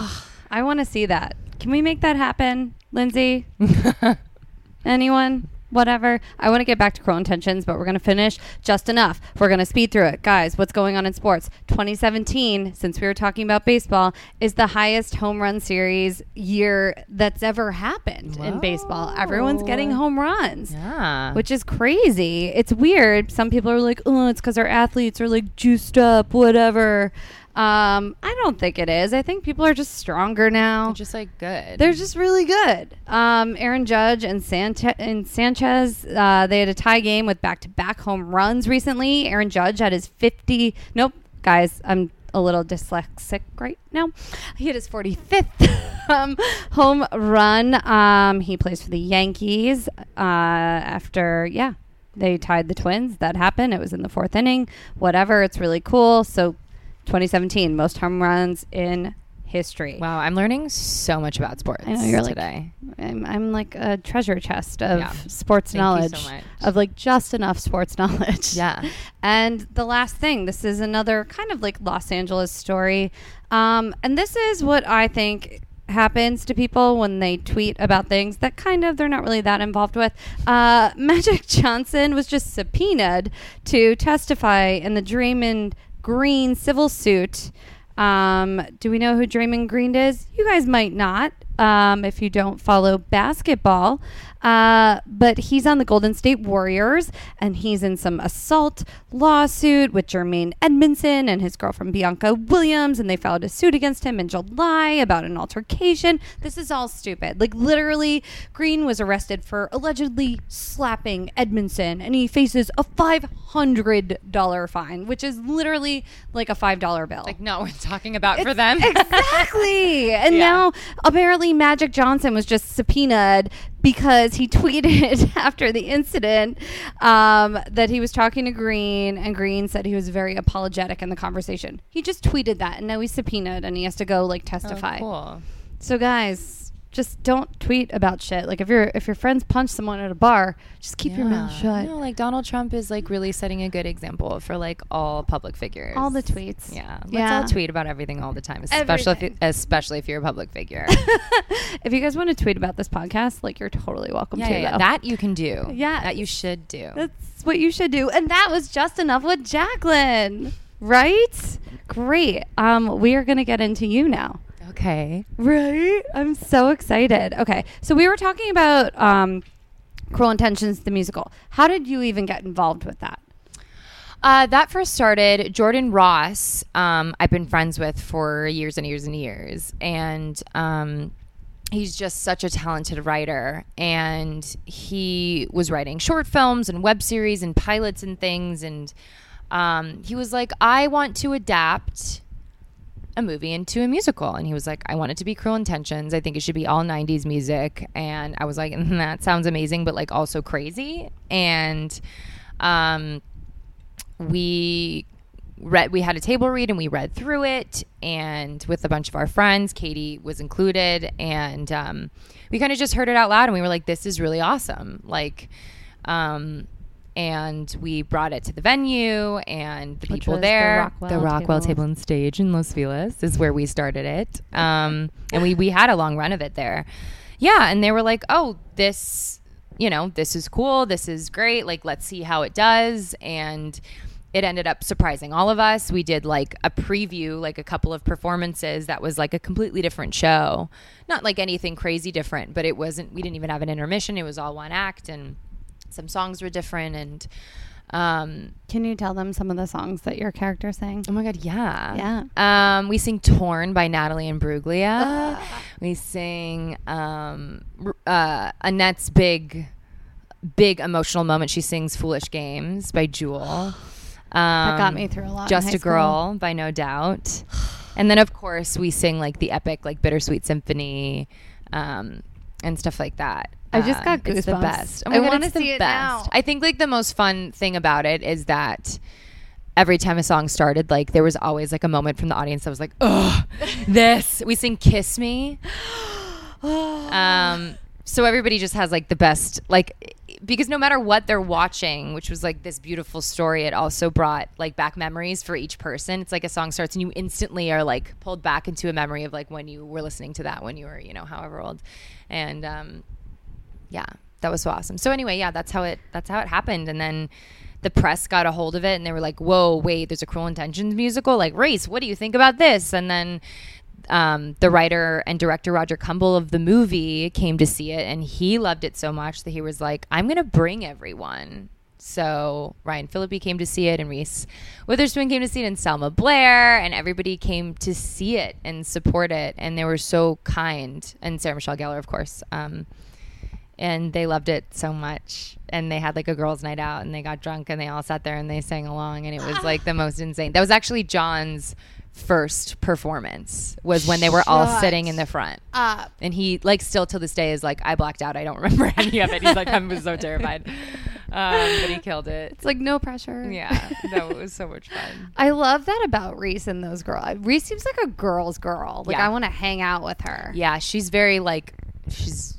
I want to see that. Can we make that happen, Lindsay? Anyone? Whatever. I want to get back to Cruel Intentions, but we're going to finish just enough. We're going to speed through it. Guys, what's going on in sports? 2017, since we were talking about baseball, is the highest home run series year that's ever happened in baseball. Everyone's getting home runs. Yeah. Which is crazy. It's weird. Some people are like, oh, it's because our athletes are like juiced up, whatever. Um, I don't think it is. I think people are just stronger now. They're just like good. They're just really good. Um, Aaron Judge and, Sante- and Sanchez, uh, they had a tie game with back to back home runs recently. Aaron Judge had his 50. Nope, guys, I'm a little dyslexic right now. He had his 45th um, home run. Um, he plays for the Yankees uh, after, yeah, they tied the Twins. That happened. It was in the fourth inning. Whatever. It's really cool. So 2017, most home runs in history. wow, I'm learning so much about sports I know, you're like- today. I'm, I'm like a treasure chest of Yeah. sports Thank knowledge, so of like just enough sports knowledge. Yeah. And the last thing, this is another kind of like Los Angeles story. Um, and this is what I think happens to people when they tweet about things that kind of they're not really that involved with. Uh, Magic Johnson was just subpoenaed to testify in the Draymond Green civil suit. Um, do we know who Draymond Green is? You guys might not um, if you don't follow basketball. Uh, but he's on the Golden State Warriors and he's in some assault lawsuit with Jermaine Edmondson and his girlfriend Bianca Williams. And they filed a suit against him in July about an altercation. This is all stupid. Like, literally, Green was arrested for allegedly slapping Edmondson and he faces a $500 fine, which is literally like a $5 bill. Like, no, we're talking about for them. exactly. And Yeah. now apparently Magic Johnson was just subpoenaed because he tweeted after the incident um, that he was talking to Green, and Green said he was very apologetic in the conversation. He just tweeted that, and now he's subpoenaed, and he has to go like testify. Oh, cool. So guys. Just don't tweet about shit. Like if your if your friends punch someone at a bar, just keep your mouth Yeah. shut. No, like Donald Trump is like really setting a good example for like all public figures. All the tweets. Yeah, let's Yeah. all tweet about everything all the time, especially if you, especially if you're a public figure. If you guys want to tweet about this podcast, like you're totally welcome yeah, to. yeah, yeah. though. that you can do. Yeah, that you should do. That's what you should do. And that was just enough with Jacqueline. Right? Great. Um, we are gonna get into you now. Okay. Right? I'm so excited. Okay. So we were talking about um Cruel Intentions the musical. How did you even get involved with that? Uh, that first started Jordan Ross. Um, I've been friends with for years and years and years, and um, he's just such a talented writer. And he was writing short films and web series and pilots and things. And um, he was like, "I want to adapt." A movie into a musical. And he was like i want it to be cruel intentions. I think it should be all 90s music. And i was like "Mm, that sounds amazing but like also crazy. And um we read we had a table read and we read through it and with a bunch of our friends katie was included. And um, we kind of just heard it out loud and we were like this is really awesome. Like um, and we brought it to the venue and the Which people was the there. Rockwell the rockwell Table. table and stage in los feliz is where we started it. Um, and we we had a long run of it there. Yeah and they were like oh this you know this is cool. This is great. Like let's see how it does. And it ended up surprising all of us. We did like a preview like a couple of performances that was like a completely different show. Not like anything crazy different but it wasn't we didn't even have an intermission. It was all one act and some songs were different and um Can you tell them some of the songs that your character sang? oh my god yeah Yeah. um we sing torn by natalie imbruglia we sing um uh annette's big big emotional moment she sings foolish games by jewel um, That got me through a lot. just a girl by no doubt and then of course we sing like the epic like bittersweet symphony um, and stuff like that. I just got It's the best. Oh I wanna the see it best. now. I think like the most fun thing about it is that every time a song started, like there was always like a moment from the audience that was like, "Oh, this." We sing "Kiss Me." um, so everybody just has like the best, like because no matter what they're watching, which was like this beautiful story, it also brought like back memories for each person. It's like a song starts and you instantly are like pulled back into a memory of like when you were listening to that when you were, you know, however old, and um, yeah, that was so awesome. So anyway, yeah, that's how it that's how it happened, and then the press got a hold of it and they were like, "Whoa, wait, there's a Cruel Intentions musical. Like, Reese, what do you think about this?" And then um, the writer and director Roger Kumble of the movie came to see it, and he loved it so much that he was like, "I'm gonna bring everyone." So Ryan Phillippe came to see it, and Reese Witherspoon came to see it, and Selma Blair, and everybody came to see it and support it, and they were so kind, and Sarah Michelle Gellar, of course. Um, and they loved it so much and they had like a girls night out and they got drunk and they all sat there and they sang along and it was like the most insane that was actually john's first performance was when they were all sitting in the front Up. and he like still to this day is like i blacked out i don't remember any of it he's like i was so terrified um, but he killed it It's like no pressure. yeah that was so much fun I love that about Reese and those girls. Reese seems like a girl's girl. Like Yeah. I want to hang out with her. yeah she's very like she's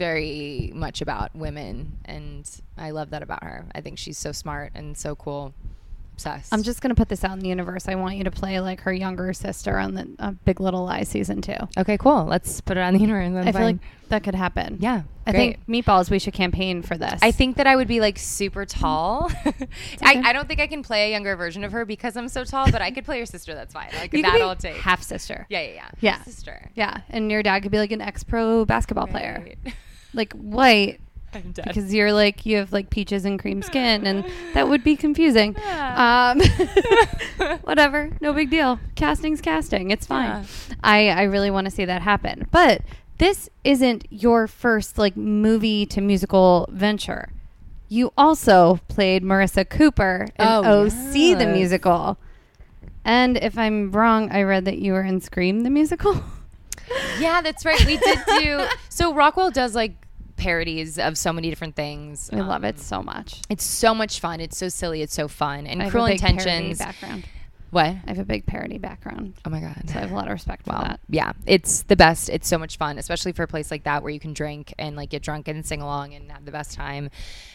very much about women and i love that about her i think she's so smart and so cool obsessed I'm just gonna put this out in the universe. I want you to play like her younger sister on the uh, Big Little Lies season two. okay cool let's put it on the universe I feel like that could happen. yeah I great. think meatballs. We should campaign for this. I think that I would be like super tall. I, I don't think I can play a younger version of her because I'm so tall, but I could play your sister. That's fine. Like you that'll be take. half sister. yeah, yeah, yeah. Yeah. Her sister. Yeah, and your dad could be like an ex-pro basketball player, Right. like white, because you're like you have like peaches and cream skin, and that would be confusing. Yeah. Um, whatever, no big deal. Casting's casting. It's fine. Yeah. I I really want to see that happen, but this isn't your first like movie to musical venture. You also played Marissa Cooper in Oh, OC the musical. And if I'm wrong, I read that you were in Scream the musical. Yeah, that's right. We did do. So Rockwell does like parodies of so many different things. I love Um, it so much. It's so much fun. It's so silly. It's so fun. And I have Cruel a big parody Intentions. background. What? I have a big parody background, Oh my god. so I have a lot of respect for Wow. that. Yeah, it's the best. It's so much fun, especially for a place like that where you can drink and like get drunk and sing along and have the best time.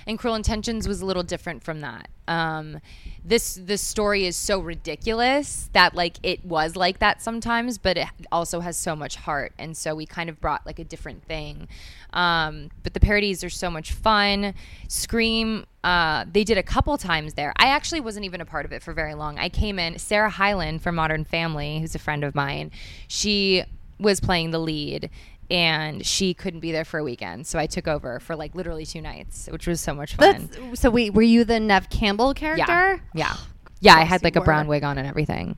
And Cruel Intentions was a little different from that. Um, this this story is so ridiculous that like it was like that sometimes, but it also has so much heart, and so we kind of brought like a different thing. Um, but the parodies are so much fun. Scream, uh, they did a couple times there. I actually wasn't even a part of it for very long. I came in, Sarah Hyland from Modern Family, who's a friend of mine, she was playing the lead and she couldn't be there for a weekend. So I took over for like literally two nights, which was so much fun. That's, so wait, were you the Neve Campbell character? yeah. Yeah. Yeah, I had like a brown wig on and everything.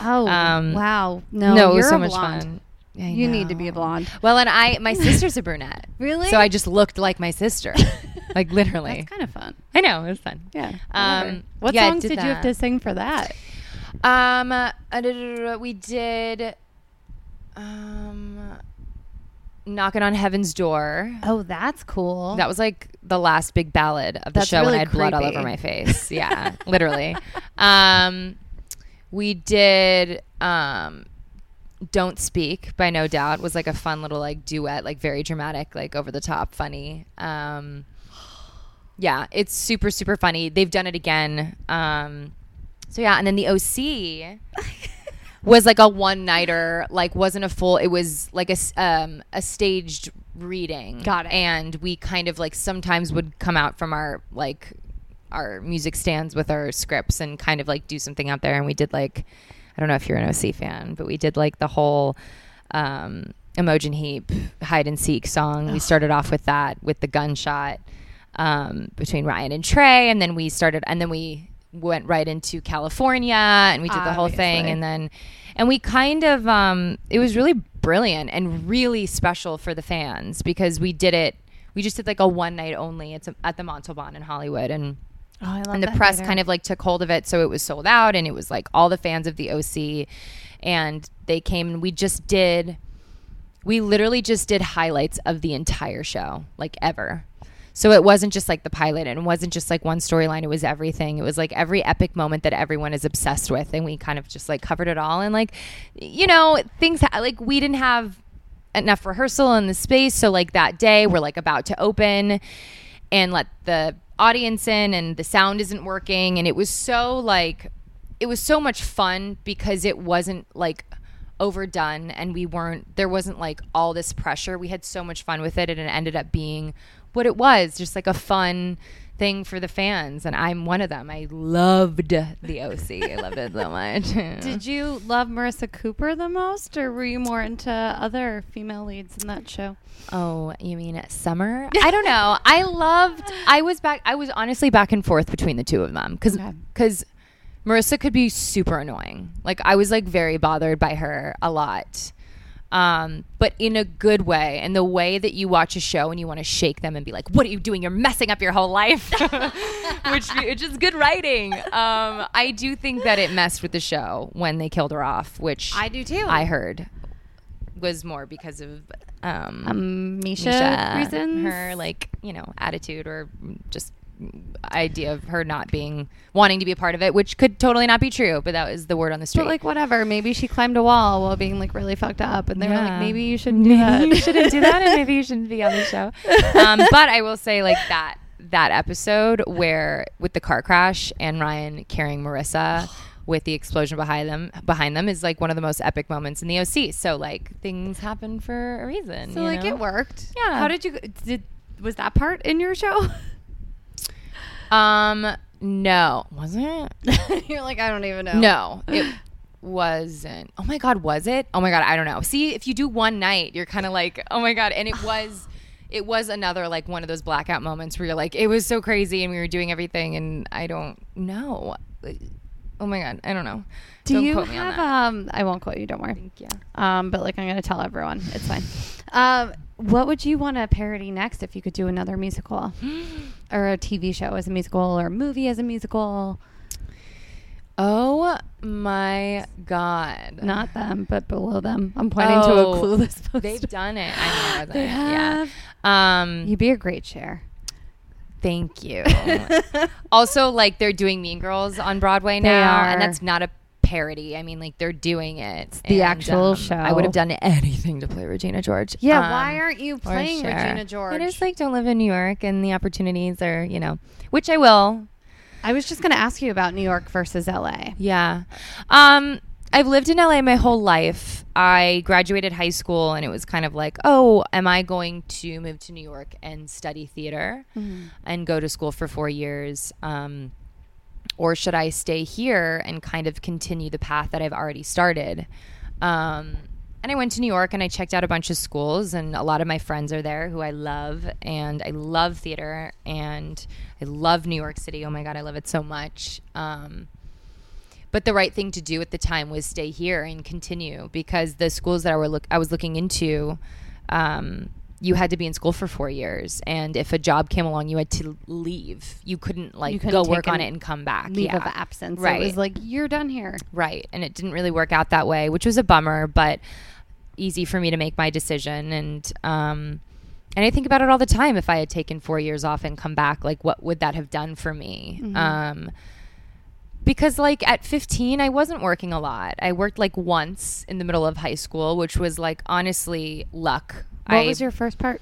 Oh Um, wow! No, No, it was you're so a much blonde. fun. I You need to be a blonde. Well, and I, my sister's a brunette. Really? So I just looked like my sister, like literally. That's kind of fun. I know it was fun. Yeah. Um, what yeah, songs did did, you have to sing for that? Um, uh, we did, um, knocking on heaven's door. Oh, that's cool. That was like the last big ballad of the That's show really I had blood all over my face. Yeah, literally. Um, we did um, "Don't Speak" by No Doubt was like a fun little like duet, like very dramatic, like over the top, funny. Um, yeah, it's super super funny. They've done it again. Um, so yeah, and then the OC was like a one nighter, like wasn't a full. It was like a um, a staged reading. Got it. And we kind of like sometimes would come out from our like our music stands with our scripts and kind of like do something out there. And we did like I don't know if you're an OC fan, but we did like the whole um, Imogen Heap hide and seek song. We started off with that with the gunshot um, between Ryan and Trey, and then we started, and then we went right into California, and we did the whole thing, and then and we kind of um, it was really brilliant and really special for the fans because we did it. We just did like a one night only. It's at the Montalban in Hollywood, and oh, I love and the press kind of like took hold of it so it was sold out and it was like all the fans of the OC and they came and we just did we literally just did highlights of the entire show, like ever. So it wasn't just like the pilot and it wasn't just like one storyline. It was everything. It was like every epic moment that everyone is obsessed with. And we kind of just like covered it all. And like, you know, things ha- like we didn't have enough rehearsal in the space. So like that day we're like about to open and let the audience in and the sound isn't working. And it was so like, it was so much fun because it wasn't like overdone and we weren't there wasn't like all this pressure we had so much fun with it and it ended up being what it was just like a fun thing for the fans and i'm one of them. I loved the oc i loved it so much. Did you love Marissa Cooper the most, or were you more into other female leads in that show? oh you mean summer? I don't know. I loved i was back i was honestly back and forth between the two of them because Okay. because marissa could be super annoying. Like i was like very bothered by her a lot um, but in a good way, and the way that you watch a show and you want to shake them and be like, "What are you doing? You're messing up your whole life," which which is good writing. Um, I do think that it messed with the show when they killed her off, which I do too. I heard was more because of um, Um, Mischa, Mischa, reasons. her like you know attitude or just idea of her not being wanting to be a part of it, which could totally not be true, but that was the word on the street. But like whatever, maybe she climbed a wall while being like really fucked up, and they were like, maybe you shouldn't do that. you shouldn't do that, and maybe you shouldn't be on the show. Um, but I will say, like that that episode where with the car crash and Ryan carrying Marissa with the explosion behind them behind them is like one of the most epic moments in the OC. So like things happen for a reason. So like know? it worked. Yeah. How did you did was that part in your show? Um, no, was it? You're like I don't even know. No, it wasn't. Oh my god, was it? Oh my god, I don't know. See, if you do one night, you're kind of like, oh my god, and it was. It was another like one of those blackout moments where you're like, it was so crazy and we were doing everything and I don't know. Oh my god, I don't know. Do don't you quote me on have that. um? I won't quote you. Don't worry. Thank you. Um, but like I'm gonna tell everyone. It's fine. Um, what would you want to parody next if you could do another musical or a TV show as a musical or a movie as a musical? Oh my god. Not them, but below them. I'm pointing Oh, to a clueless poster. They've done it. I know. They Yeah. have. Um. You'd be a great chair. Thank you. also, like they're doing Mean Girls on Broadway now, and that's not a parody. I mean, like they're doing it. the and, actual um, show. I would have done anything to play Regina George. Yeah, Um, why aren't you playing Cher. Regina George? I just like don't live in New York, and the opportunities are, you know, which I will. I was just going to ask you about New York versus LA. Yeah. Um, I've lived in LA my whole life. I graduated high school and it was kind of like, oh, am I going to move to New York and study theater and go to school for four years? Um, or should I stay here and kind of continue the path that I've already started? Um, and I went to New York and I checked out a bunch of schools, and a lot of my friends are there who I love, and I love theater, and I love New York City. Oh my God, I love it so much. Um, but the right thing to do at the time was stay here and continue because the schools that I were look I was looking into, um, you had to be in school for four years, and if a job came along, you had to leave. You couldn't like You couldn't go work on it and come back. Leave yeah. of absence. Right. It was like, you're done here. Right. And it didn't really work out that way, which was a bummer, but easy for me to make my decision. And, um, and I think about it all the time. If I had taken four years off and come back, like what would that have done for me? Um, because like at 15, I wasn't working a lot. I worked like once in the middle of high school, which was like honestly luck. What I, was your first part?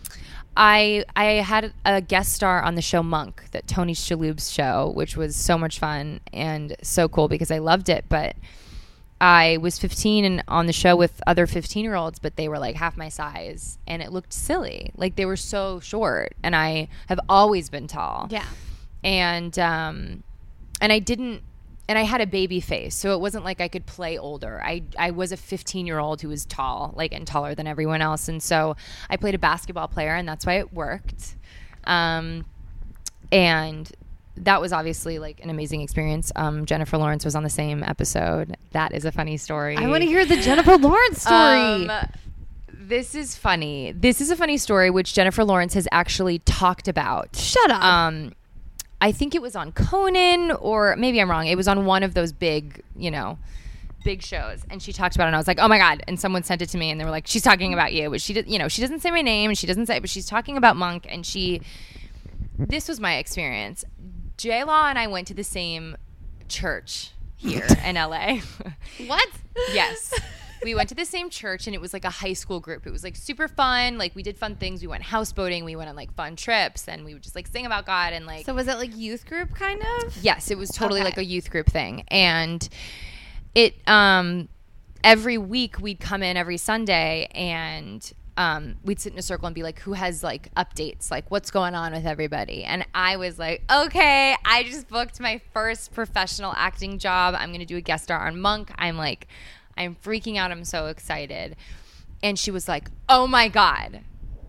I I had a guest star on the show Monk, that Tony Shalhoub's show, which was so much fun and so cool because I loved it. But I was 15 and on the show with other 15 year olds, but they were like half my size, and it looked silly. Like they were so short, and I have always been tall Yeah. and um and I didn't and I had a baby face, so it wasn't like I could play older. I I was a 15 year old who was tall, like and taller than everyone else, and so I played a basketball player, and that's why it worked. Um, and that was obviously like an amazing experience. Um, Jennifer Lawrence was on the same episode. That is a funny story. I want to hear the Jennifer Lawrence story. Um, this is funny. This is a funny story, which Jennifer Lawrence has actually talked about. Shut up. Um, I think it was on Conan, or maybe I'm wrong. It was on one of those big, you know, big shows, and she talked about it. and I was like, oh my god! And someone sent it to me, and they were like, she's talking about you, but she did, you know, she doesn't say my name, and she doesn't say, but she's talking about Monk, and she. This was my experience. J Law and I went to the same church here in LA. What? yes. We went to the same church and it was like a high school group. It was like super fun. Like we did fun things. We went houseboating. We went on like fun trips and we would just like sing about God and like So was it like youth group kind of? Yes, it was totally Okay. like a youth group thing. And it um every week we'd come in every Sunday and um, we'd sit in a circle and be like, who has like updates, like what's going on with everybody? And I was like, okay, I just booked my first professional acting job. I'm going to do a guest star on Monk. I'm like, I'm freaking out. I'm so excited. And she was like, oh my God,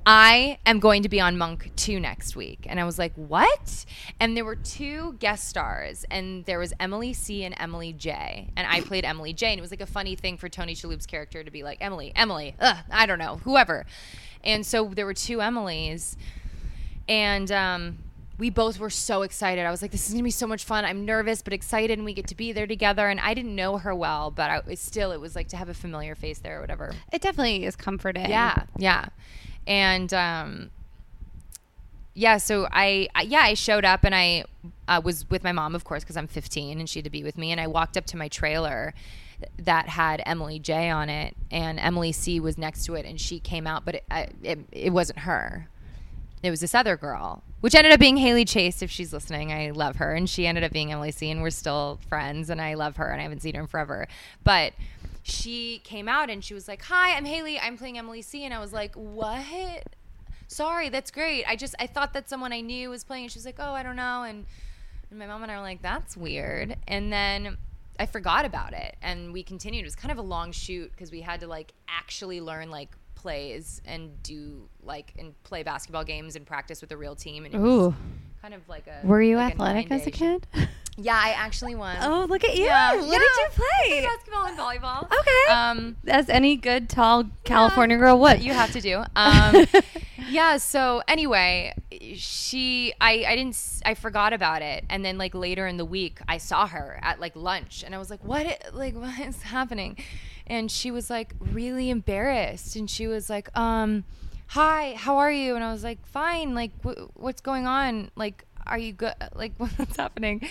I am going to be on Monk 2 next week. And I was like, what? And there were two guest stars, and there was Emily C and Emily J. And I played Emily J. And it was like a funny thing for Tony Shalhoub's character to be like, Emily, Emily, ugh, I don't know, whoever. And so there were two Emilys. And um, we both were so excited. I was like, this is going to be so much fun. I'm nervous, but excited, and we get to be there together. And I didn't know her well, but I, it still, it was like to have a familiar face there or whatever. It definitely is comforting. Yeah, yeah. And um, yeah, so I, I yeah I showed up and I uh, was with my mom, of course, because I'm 15 and she had to be with me. And I walked up to my trailer that had Emily J on it, and Emily C was next to it, and she came out, but it I, it, it wasn't her. It was this other girl, which ended up being Haley Chase. If she's listening, I love her, and she ended up being Emily C. And we're still friends, and I love her, and I haven't seen her in forever. But she came out and she was like, "Hi, I'm Haley. I'm playing Emily C." And I was like, "What? Sorry, that's great. I just I thought that someone I knew was playing." And she was like, "Oh, I don't know." And, and my mom and I were like, "That's weird." And then I forgot about it, and we continued. It was kind of a long shoot because we had to like actually learn like plays and do like and play basketball games and practice with a real team. And it was Ooh. kind of like a. Were you like athletic as a kid? Yeah, I actually won. oh, look at you. Yeah, what yeah. did you play? basketball and volleyball. Okay. Um, As any good, tall California girl would. you have to do. Um, yeah. So anyway, she, I, I didn't, I forgot about it, and then like later in the week, I saw her at like lunch, and I was like, what, like, what is happening? And she was like really embarrassed, and she was like, um, hi, how are you? And I was like, fine. Like, wh- what's going on? Like, are you good? Like, what's happening?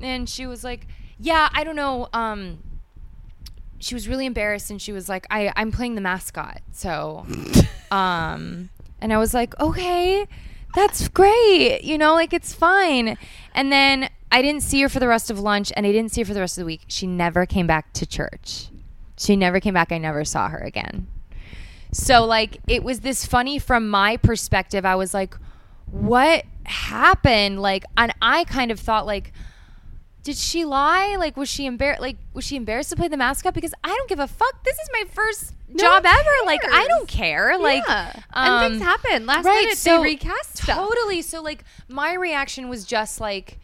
And she was like, yeah, I don't know. Um, she was really embarrassed and she was like I, i'm playing the mascot so um and i was like okay that's great you know like it's fine and then i didn't see her for the rest of lunch and i didn't see her for the rest of the week she never came back to church she never came back i never saw her again so like it was this funny from my perspective i was like what happened like and i kind of thought like did she lie? Like, was she embarrassed? Like, was she embarrassed to play the mascot? Because I don't give a fuck. This is my first No job ever. Like, I don't care. Like, yeah. um, and things happen. Last right, minute so they recast stuff. Totally. So, like, my reaction was just like,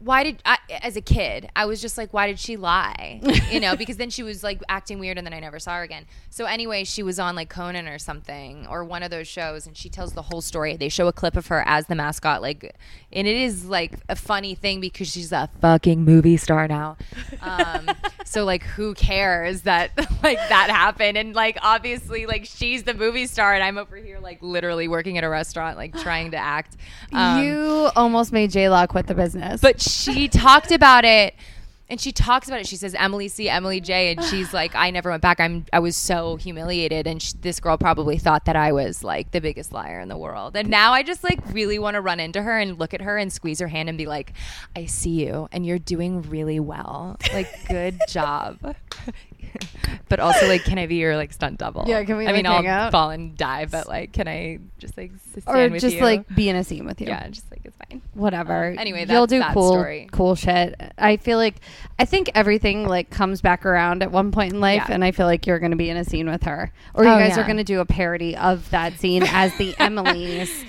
why did I, as a kid, I was just like, why did she lie? You know, because then she was like acting weird and then I never saw her again. So, anyway, she was on like Conan or something or one of those shows and she tells the whole story. They show a clip of her as the mascot, like, and it is like a funny thing because she's a fucking movie star now. Um, so, like, who cares that like that happened? And like, obviously, like, she's the movie star and I'm over here like literally working at a restaurant, like trying to act. Um, you almost made J Law quit the business. but she talked about it and she talks about it. She says emily c emily j and she's like i never went back. I'm i was so humiliated and sh- this girl probably thought that i was like the biggest liar in the world. And now i just like really want to run into her and look at her and squeeze her hand and be like i see you and you're doing really well. Like good job but also like can i be your like stunt double Yeah, can we, i mean like, i'll out? fall and die but like can i just like stand or just you? like be in a scene with you. yeah just like it's fine whatever. Um, anyway, you'll do cool, story. cool shit. I feel like I think everything like comes back around at one point in life, Yeah. and I feel like you're going to be in a scene with her, or you Oh, guys are going to do a parody of that scene as the Emily's.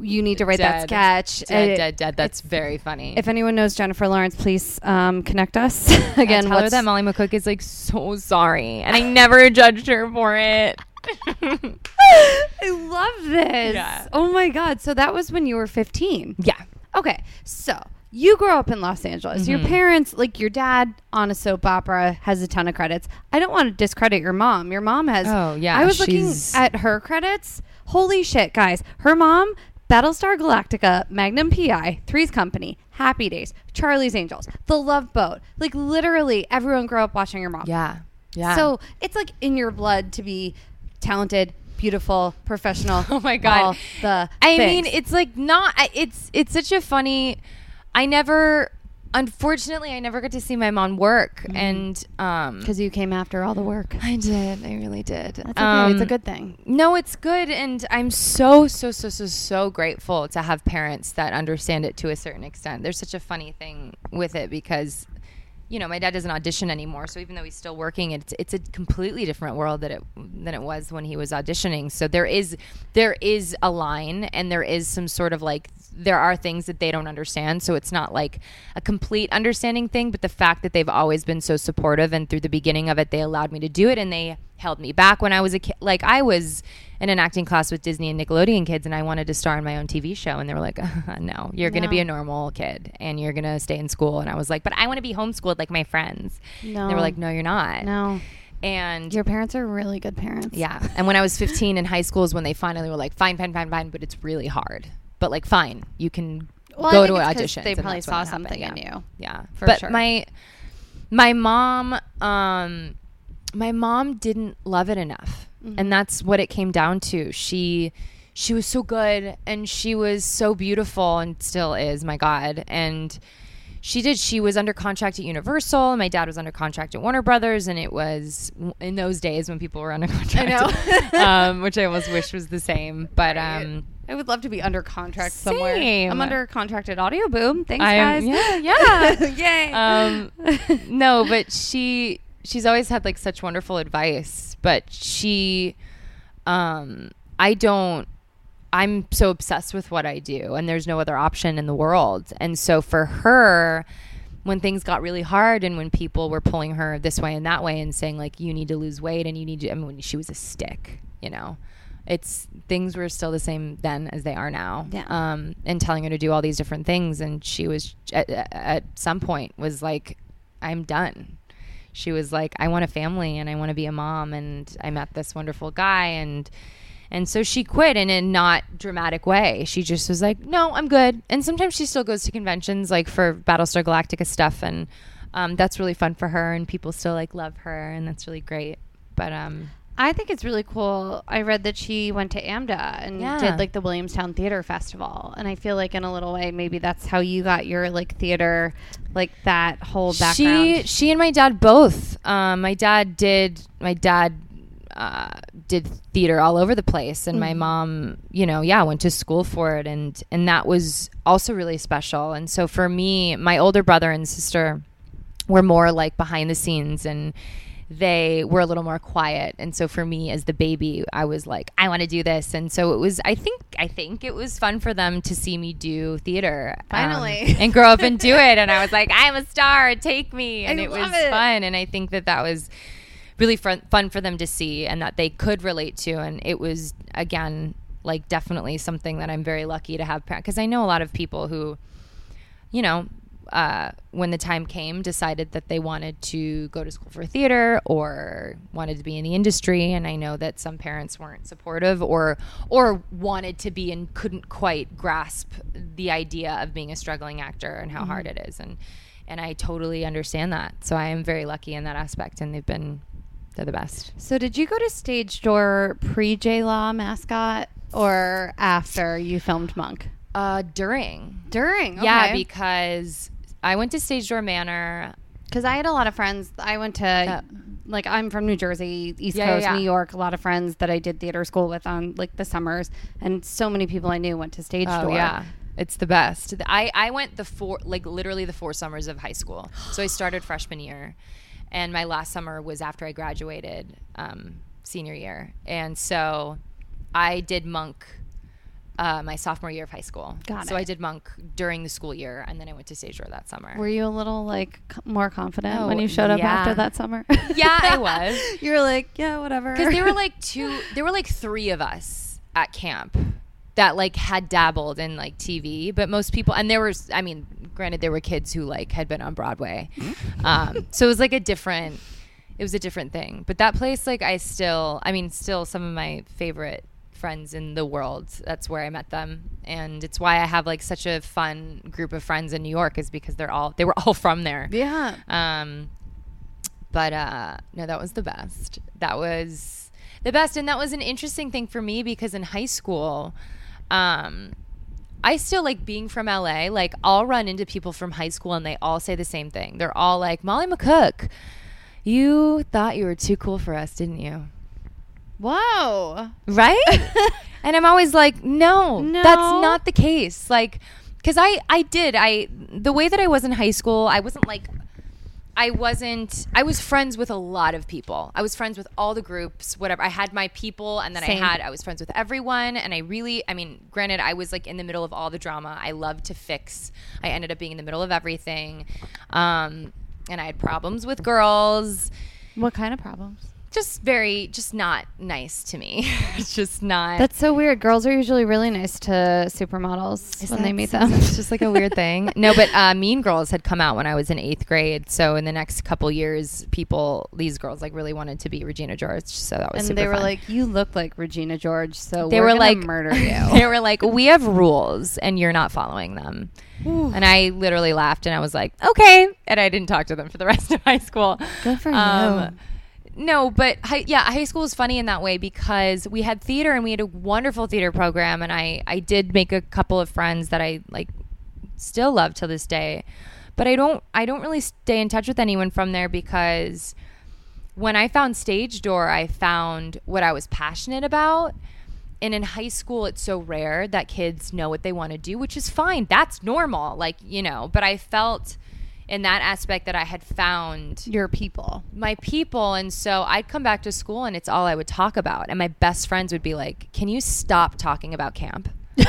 You need to write that sketch. dead, Uh, dead, dead. That's very funny. If anyone knows Jennifer Lawrence, please um, connect us Again, again. tell her that Molly McCook is like so sorry, and I never judged her for it. I love this. Yeah. Oh my god! So that was when you were 15. yeah, Okay, so you grew up in Los Angeles. Your Mhm. parents, like your dad on a soap opera, has a ton of credits. I don't want to discredit your mom. Your mom has. Oh, yeah, I was looking at her credits. Holy shit, guys! Her mom, Battlestar Galactica, Magnum PI, Three's Company, Happy Days, Charlie's Angels, The Love Boat. Like literally, everyone grew up watching your mom. Yeah. Yeah. So it's like in your blood to be talented, beautiful, professional. Oh my God. all the I things. mean, it's like not. It's it's such a funny. I never. Unfortunately, I never got to see my mom work, Mm-hmm. and um, because you came after all the work. I did. I really did. That's okay. it's a Um, good thing. No, it's good, and I'm so so so so so grateful to have parents that understand it to a certain extent. There's such a funny thing with it because, you know, my dad doesn't audition anymore. So even though he's still working, it's it's a completely different world that it than it was when he was auditioning. So there is there is a line, and there is some sort of like there are things that they don't understand. So it's not like a complete understanding thing, but the fact that they've always been so supportive and through the beginning of it, they allowed me to do it and they held me back when I was a kid. Like I was in an acting class with Disney and Nickelodeon kids and I wanted to star in my own TV show. And they were like, no, you're going to be a normal kid and you're going to stay in school. And I was like, but I want to be homeschooled like my friends. No. They were like, no, you're not. No, And your parents are really good parents. yeah. And when I was 15 in high school is when they finally were like, fine, fine, fine, fine, but it's really hard. But like, fine, you can Well, go to auditions. they probably saw it happened, something yeah. in you. Yeah, For but sure. my my mom, um, my mom didn't love it enough, Mm-hmm. and that's what it came down to. She she was so good, and she was so beautiful, and still is. My God, and she did. She was under contract at Universal. and My dad was under contract at Warner Brothers, and it was in those days when people were under contract. I know. um, which I almost wish was the same, but um. I would love to be under contract somewhere. I'm under contract at Audioboom. Thanks, I guys. yeah, yeah. Yay. um, no, but she she's always had like such wonderful advice. But she, um, I don't. I'm so obsessed with what I do, and there's no other option in the world. And so for her, when things got really hard, and when people were pulling her this way and that way, and saying like you need to lose weight and you need to, I mean, when she was a stick, you know. It's things were still the same then as they are now. Yeah. Um, and telling her to do all these different things, and she was at, at some point was like, "I'm done." She was like, "I want a family and I want to be a mom." And I met this wonderful guy, and and so she quit in a not dramatic way. She just was like, "No, I'm good." And sometimes she still goes to conventions, like for Battlestar Galactica stuff, and um, that's really fun for her. And people still like love her, and that's really great. But um, I think it's really cool. I read that she went to AMDA and Yeah. did like the Williamstown Theater Festival, and I feel like in a little way maybe that's how you got your like theater, like that whole background. she she and my dad both. Um, my dad did my dad uh, did theater all over the place, and my Mm-hmm. mom, you know, yeah, went to school for it, and and that was also really special. And so for me, my older brother and sister were more like behind the scenes and they were a little more quiet. And so for me as the baby i was like i want to do this. And so it was i think i think it was fun for them to see me do theater um, Finally. and grow up and do it. And i was like i'm a star. Take me. And I it was it. fun. And i think that that was really fun, fun for them to see and that they could relate to. And it was again like definitely something that i'm very lucky to have because i know a lot of people who you know, uh, when the time came, decided that they wanted to go to school for theater or wanted to be in the industry. And I know that some parents weren't supportive or or wanted to be and couldn't quite grasp the idea of being a struggling actor and how hard it is. And and I totally understand that. So I am very lucky in that aspect, and they've been they're the best. so did you go to stage door pre J Law mascot or after you filmed Monk? Uh, during, During, yeah, because I went to Stage Door Manor. because I had a lot of friends. I went to like I'm from New Jersey, East Yeah, yeah, Coast, yeah. New York. A lot of friends that I did theater school with on like the summers, and so many people I knew went to stage Oh door. yeah, it's the best. I I went the four like literally the four summers of high school. So I started freshman year, and my last summer was after I graduated, um, senior year, and so I did monk. Uh, my sophomore year of high school. Got so it. I did monk during the school year, and then I went to stage that summer. Were you a little like c- more confident Oh, when you showed up yeah. after that summer? Yeah, I was. you were like, yeah, whatever. because there were like two there were like three of us at camp that like had dabbled in like TV, but most people and there was I mean, granted there were kids who like had been on Broadway. Um, so it was like a different it was a different thing. But that place like I still I mean, still some of my favorite friends in the world. That's where I met them. And it's why I have like such a fun group of friends in New York is because they're all they were all from there. Yeah. Um, but uh, no, that was the best. That was the best, and that was an interesting thing for me because in high school, um, I still like being from LA. Like I'll run into people from high school, and they all say the same thing. They're all like, "Molly McCook, you thought you were too cool for us, didn't you?" Whoa. right? And i'm always like no, No. that's not the case. Like because i i did. I the way that i was in high school i wasn't like i wasn't i was friends with a lot of people. I was friends with all the groups whatever. I had my people and then Same. i had i was friends with everyone. And i really i mean granted i was like in the middle of all the drama. I loved to fix. I ended up being in the middle of everything. Um and i had problems with girls. What kind of problems? Just very just not nice to me it's just not That's so weird. Girls are usually really nice to supermodels when they meet them. It's just like a weird thing. No, but uh, Mean Girls had come out when I was in eighth grade. So in the next couple years, people, these girls, like really wanted to be Regina George. So that was and super they were fun. like, "You look like Regina George, so they we're were gonna like murder you." they were like, we have rules and you're not following them. And I literally laughed and I was like, okay. And I didn't talk to them for the rest of high school. Good for you. No, but yeah, high school was funny in that way because we had theater and we had a wonderful theater program, and I I did make a couple of friends that I like still love till this day, but I don't I don't really stay in touch with anyone from there because when I found Stage Door, I found what I was passionate about. And in high school, it's so rare that kids know what they want to do, which is fine. That's normal. Like, you know, but I felt in that aspect that I had found Your people. my people. And so I'd come back to school and it's all I would talk about. And my best friends would be like can you stop talking about camp?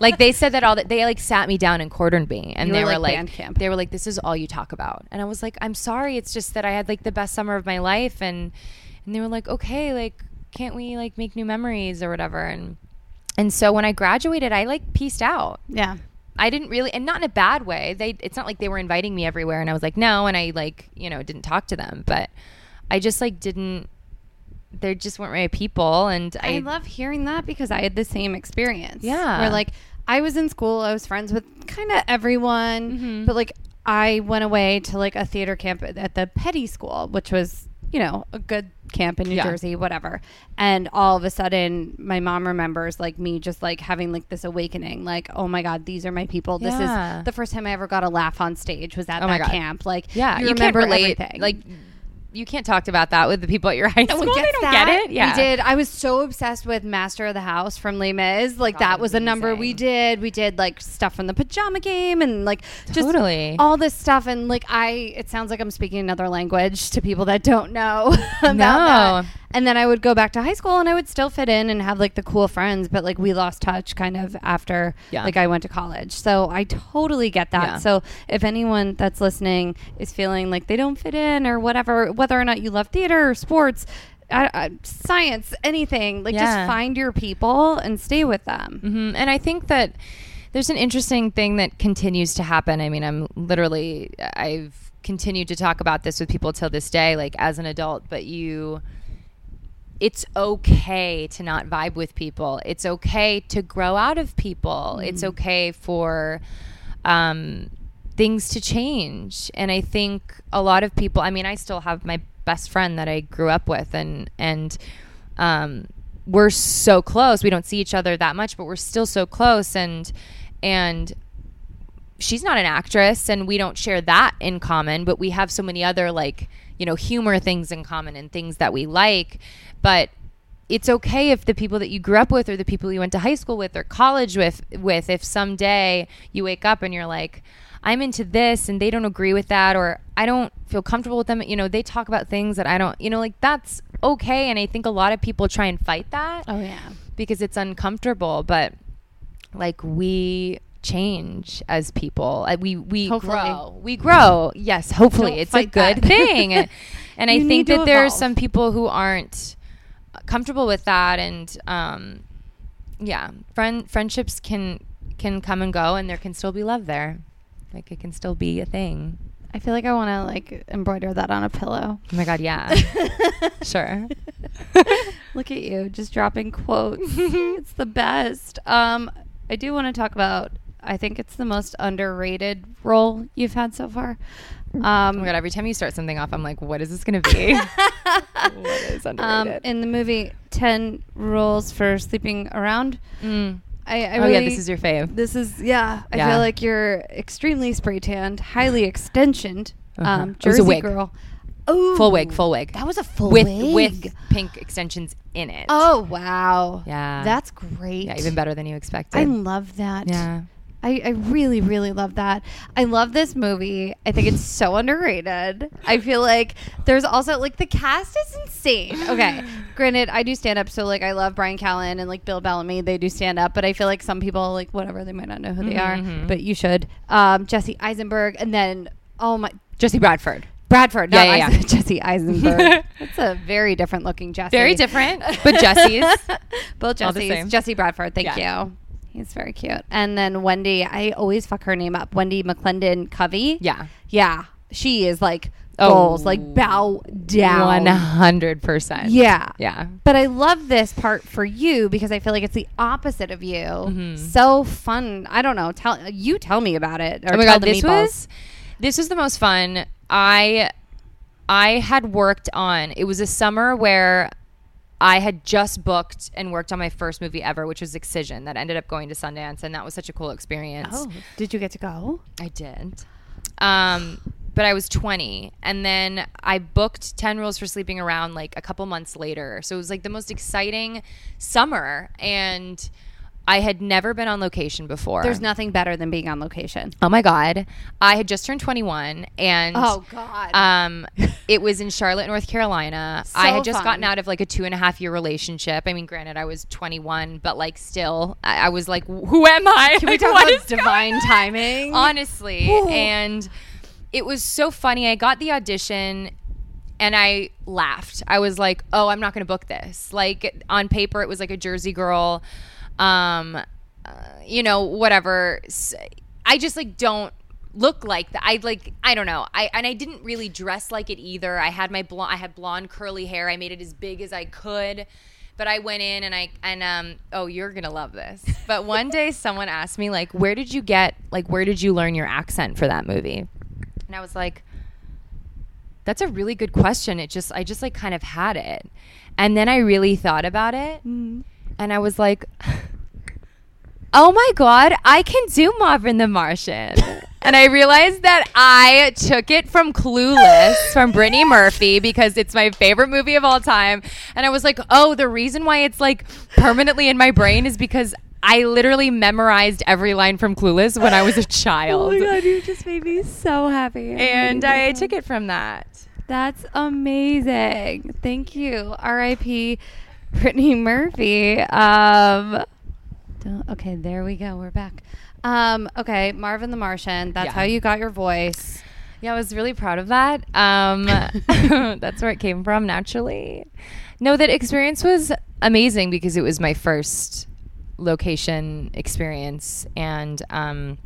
Like they said that all that they like sat me down and cornered me. And You they were were like like camp. they were like this is all you talk about. And I was like I'm sorry. It's just that I had like the best summer of my life. And and they were like okay like can't we like make new memories or whatever? And and so when I graduated I like pieced out. Yeah. I didn't really, and not in a bad way. They, it's not like they were inviting me everywhere, and I was like, no, and I like, you know, didn't talk to them. But I just like didn't. They just weren't my people, and I, I love hearing that because I had the same experience. Yeah. Where like I was in school, I was friends with kind of everyone, Mm-hmm. but like I went away to like a theater camp at- at the Peddie School, which was you know a good camp in New Yeah. Jersey, whatever. And all of a sudden, my mom remembers like me just like having like this awakening, like oh my god, these are my people. This Yeah. is the first time I ever got a laugh on stage was at Oh my that camp. Like yeah, you, you, remember everything. Like, you can't talk about that with the people at your high No school. one They don't that. get it. Yeah, We did. I was so obsessed with Master of the House from Les Mis. Like God, that was a number we did. We did like stuff from the pajama game and like just Totally. all this stuff. And like I, it sounds like I'm speaking another language to people that don't know about that. No. And then I would go back to high school and I would still fit in and have like the cool friends, but like we lost touch kind of after Yeah. like I went to college. So I totally get that. Yeah. So if anyone that's listening is feeling like they don't fit in or whatever, whether or not you love theater or sports, uh, uh, science, anything, like Yeah. just find your people and stay with them. hmm And I think that there's an interesting thing that continues to happen. I mean, I'm literally, I've continued to talk about this with people till this day, like as an adult, but you, it's okay to not vibe with people. It's okay to grow out of people. It's okay for, um, things to change. And I think a lot of people, I mean, I still have my best friend that I grew up with and, and, um, we're so close. We don't see each other that much, but we're still so close. And, and she's not an actress and we don't share that in common, but we have so many other like, you know, humor things in common and things that we like. But it's okay if the people that you grew up with or the people you went to high school with or college with with if someday you wake up and you're like I'm into this and they don't agree with that or I don't feel comfortable with them you know they talk about things that I don't you know like that's okay. And I think a lot of people try and fight that Oh yeah. because it's uncomfortable. But like we change as people. We we Hopefully. grow. We grow. Yes hopefully. Don't it's a good that. thing. And i think that there are some people who aren't comfortable with that. And um yeah, friend friendships can can come and go, and there can still be love there. Like it can still be a thing. I feel like I want to like embroider that on a pillow. Oh my god, yeah, sure. Look at you, just dropping quotes. it's the best. Um, I do want to talk about. I think it's the most underrated role you've had so far. Um, Oh my god, every time you start something off, I'm like, what is this going to be? what is um, in the movie Ten Rules for Sleeping Around, Mm. I, I oh really, yeah, this is your fave. This is yeah. I Yeah. feel like you're extremely spray tanned, highly extensioned, Uh-huh. um, It was a Jersey wig. girl. Oh, Full wig, full wig. That was a full with wig. with pink extensions in it. Oh wow. Yeah. That's great. yeah, even better than you expected. I love that. yeah. I, I really, really love that. I love this movie. I think it's so underrated. I feel like there's also like the cast is insane. Okay. Granted, I do stand up, so like I love Bryan Callen and like Bill Bellamy. They do stand up, but I feel like some people like whatever they might not know who they are, Mhm. but you should. Um, Jesse Eisenberg, and then oh my Jesse Bradford. Bradford, Yeah, not yeah, Eisen- Jesse Eisenberg. That's a very different looking Jesse. Very different, but Jesse's. Both All Jesse's. Jesse Bradford, thank Yeah. you. He's very cute. And then Wendi, I always fuck her name up. Wendi McLendon-Covey. Yeah. Yeah. She is like Oh. goals, like bow down. One hundred percent. Yeah. Yeah. But I love this part for you because I feel like it's the opposite of you. Mhm. So fun. I don't know. Tell you tell me about it. Oh my tell god, this meatballs. was this was the most fun. I I had worked on. It was a summer where I had just booked and worked on my first movie ever, which was Excision, that ended up going to Sundance, and that was such a cool experience. Oh, did you get to go? I did. Um, but I was 20. And then I booked 10 Rules for Sleeping Around like a couple months later. So it was like the most exciting summer. And I had never been on location before. There's nothing better than being on location. Oh my God. I had just turned 21 and. Oh God. Um, it was in Charlotte, North Carolina. So I had just fun. gotten out of like a two and a half year relationship. I mean, granted, I was 21, but like still, I, I was like, who am I? Can we talk what about is divine timing? honestly Ooh. and it was so funny. I got the audition and i laughed. I was like oh i'm not going to book this. Like on paper it was like a jersey girl um uh, you know whatever. I just like don't look like that i like i don't know. I and i didn't really dress like it either. I had my blonde i had blonde curly hair. I made it as big as i could. But I went in and I and um oh you're gonna love this. But one day someone asked me like where did you get like where did you learn your accent for that movie? And I was like that's a really good question. It just I just like kind of had it. And then I really thought about it Mm. and I was like Oh my god, I can do Marvin the Martian. and I realized that I took it from Clueless from Brittany Murphy because it's my favorite movie of all time. And I was like, "Oh, the reason why it's like permanently in my brain is because I literally memorized every line from Clueless when I was a child." Oh my god, you just made me so happy. and I took it from that. That's amazing. Thank you. R.I.P. Brittany Murphy. Um, don't- okay, there we go. We're back. Um, okay, Marvin the Martian. That's Yeah. how you got your voice. Yeah, I was really proud of that. Um, that's where it came from naturally. No, that experience was amazing because it was my first location experience, and um,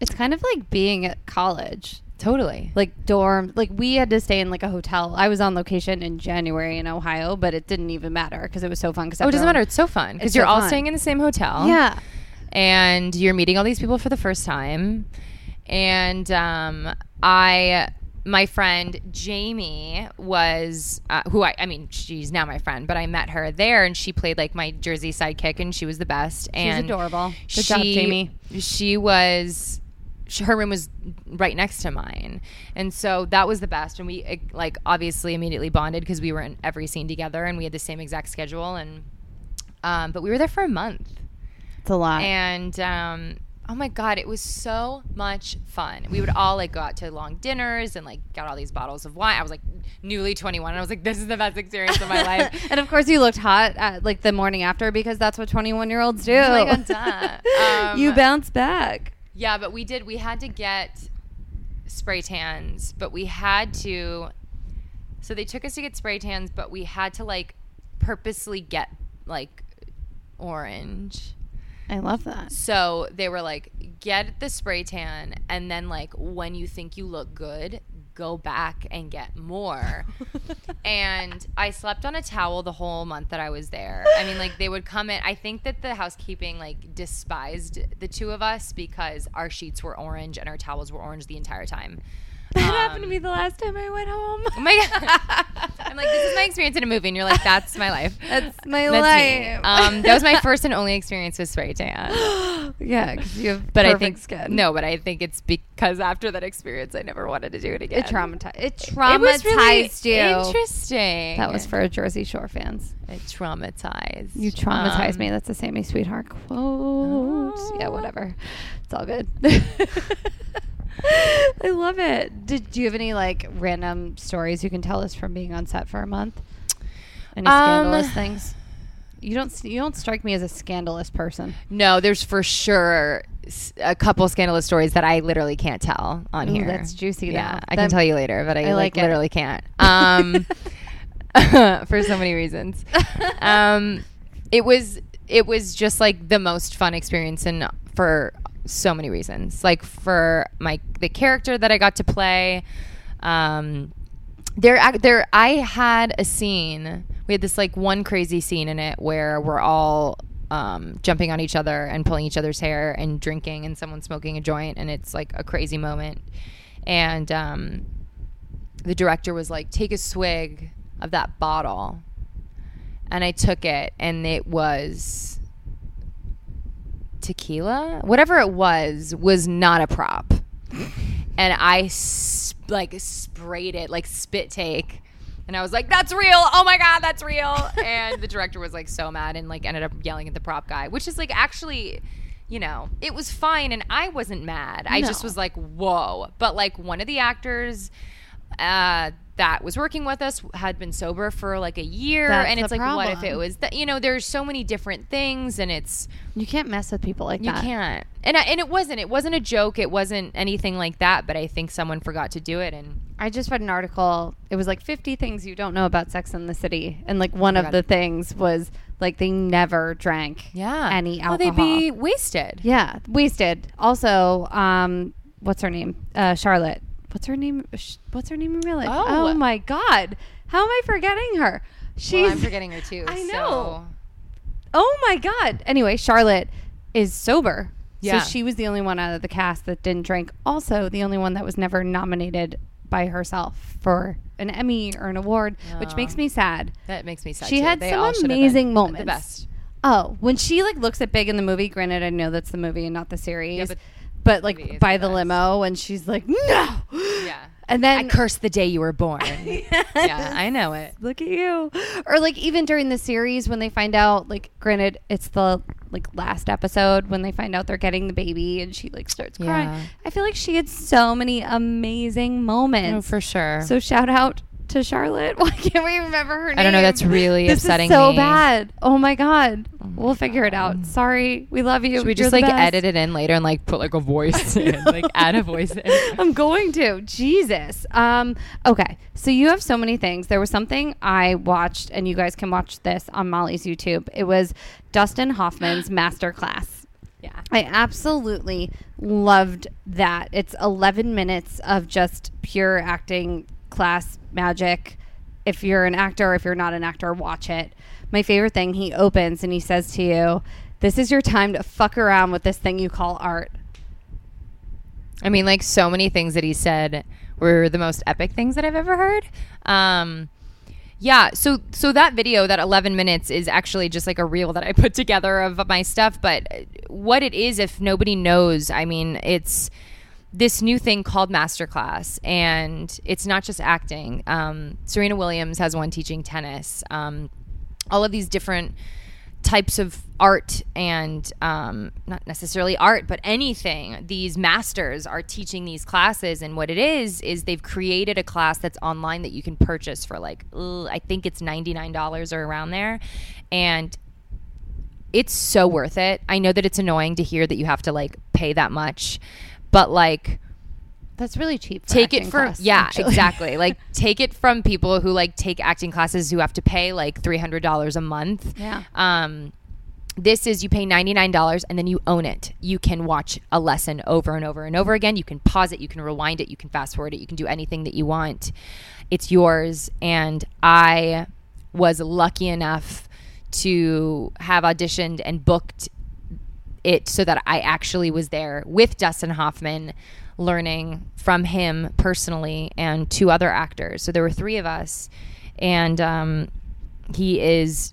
It's kind of like being at college. totally. Like dorm, like we had to stay in like a hotel. I was on location in January in Ohio, but it didn't even matter because it was so fun. Cause Oh, it doesn't matter. It's so fun because you're so all fun. staying in the same hotel. Yeah. and you're meeting all these people for the first time. And um, I, my friend Jamie was, uh, who I, I mean, she's now my friend, but I met her there, and she played like my Jersey sidekick, and she was the best. and adorable. Good job, Jamie. She was. She, her room was right next to mine, and so that was the best. And we eh, like obviously immediately bonded because we were in every scene together, and we had the same exact schedule. And um, but we were there for a month, It's a lot. and um, oh my god, it was so much fun. We would all like go out to long dinners and like got all these bottles of wine. I was like newly 21, and I was like, this is the best experience of my life. and of course, you looked hot at, like the morning after because that's what 21 year olds do. Oh God. Um, you bounce back. Yeah, but we did. We had to get spray tans, but we had to. So they took us to get spray tans, but we had to like purposely get like orange. I love that. So they were like, get the spray tan, and then like when you think you look good, go back and get more. and I slept on a towel the whole month that I was there. I mean, like they would come in. I think that the housekeeping like despised the two of us because our sheets were orange and our towels were orange the entire time. That happened to me the last time I went home. Oh my god! I'm like, this is my experience in a movie, and you're like, that's my life. That's my That's life. Um, that was my first and only experience with spray tan. yeah, because you have But perfect I think skin. no, but I think it's because after that experience, I never wanted to do it again. it traumatized. It It traumatized was really you. Interesting. That was for Jersey Shore fans. it traumatized. You traumatized Um, me. That's a Sammi Sweetheart quote. Yeah, Oh. whatever. It's all good. I love it. Did do you have any like random stories you can tell us from being on set for a month? Any Um, scandalous things? You don't. You don't strike me as a scandalous person. No, there's for sure a couple scandalous stories that I literally can't tell on Ooh, here. that's juicy Yeah, now. I That- can tell you later, but I, I like, like literally can't. Um, for so many reasons. Um, it was it was just like the most fun experience and for so many reasons. Like for my the character that I got to play. Um, there there I had a scene. We had this like one crazy scene in it where we're all um, jumping on each other and pulling each other's hair and drinking and someone smoking a joint and it's like a crazy moment. And um, the director was like, "Take a swig of that bottle," and I took it, and it was tequila, whatever it was, was not a prop, and I s- like sprayed it like spit take. And I was like, "That's real! Oh my god, that's real!" And the director was like so mad and like ended up yelling at the prop guy, which is like actually, you know, it was fine, and I wasn't mad. I just was like, "Whoa!" But like one of the actors uh, that was working with us had been sober for like a year, That's and it's like, what if it was that? You know, there's so many different things, and it's You can't mess with people like you that. You can't. And I, and it wasn't. It wasn't a joke. It wasn't anything like that. But I think someone forgot to do it, and I just read an article. It was like 50 things you don't know about Sex in the City, and like one of God. the things was like they never drank yeah, any Oh, alcohol. they'd be wasted. Yeah, wasted. Also, um, what's her name? Uh, Charlotte. What's her name? What's her name in real life? Oh. oh. my God! How am I forgetting her? She's. Well, I'm forgetting her too. I so- know. Oh my God! Anyway, Charlotte is sober. Yeah. So she was the only one out of the cast that didn't drink. Also, the only one that was never nominated by herself for an Emmy or an award, which Oh. makes me sad. That makes me sad. She too. had They some all should have been amazing The moments. best. Oh, when she like looks at Big in the movie, granted I know that's the movie and not the series. but but, like is by the the limo and she's like, No Yeah. And then I cursed the day you were born. yeah, I know it. look at you. Or like even during the series when they find out, like granted it's the like last episode when they find out they're getting the baby and she like starts crying. Yeah. I feel like she had so many amazing moments. Oh, for sure. So shout out to Charlotte. Why can't we remember her name? I don't know. That's really this upsetting is so me. bad. Oh my god. my we'll figure it out. Sorry. We love you. Should we You're just like best. edit it in later and like put like a voice in, like add a voice in? I'm going to. Jesus. Um, okay. So you have so many things. There was something I watched, and you guys can watch this on Molly's YouTube. It was Dustin Hoffman's masterclass. Yeah. I absolutely loved that. It's 11 minutes of just pure acting class magic. If you're an actor, if you're not an actor, watch it. My favorite thing, he opens and he says to you, This is your time to fuck around with this thing you call art. I mean, like so many things that he said were the most epic things that I've ever heard. Um, yeah, so so that video, that 11 minutes, is actually just like a reel that I put together of my stuff. But what it is, if nobody knows, I mean, it's this new thing called masterclass, and it's not just acting. Um, Serena Williams has one teaching tennis. Um, all of these different types of art and um, not necessarily art, but anything. These masters are teaching these classes, and what it is is they've created a class that's online that you can purchase for like ugh, I think it's ninety nine dollars or around there, and it's so worth it. I know that it's annoying to hear that you have to like pay that much, but like That's really cheap. Take it for class, yeah actually. exactly like take it from people who like take acting classes who have to pay like $300 a month Yeah. um this is you pay $99 and then you own it. You can watch a lesson over and over and over again. You can pause it, you can rewind it, you can fast forward it, you can do anything that you want. It's yours. And I was lucky enough to have auditioned and booked it so that I actually was there with Dustin Hoffman learning from him personally and two other actors. So there were three of us. And um, he is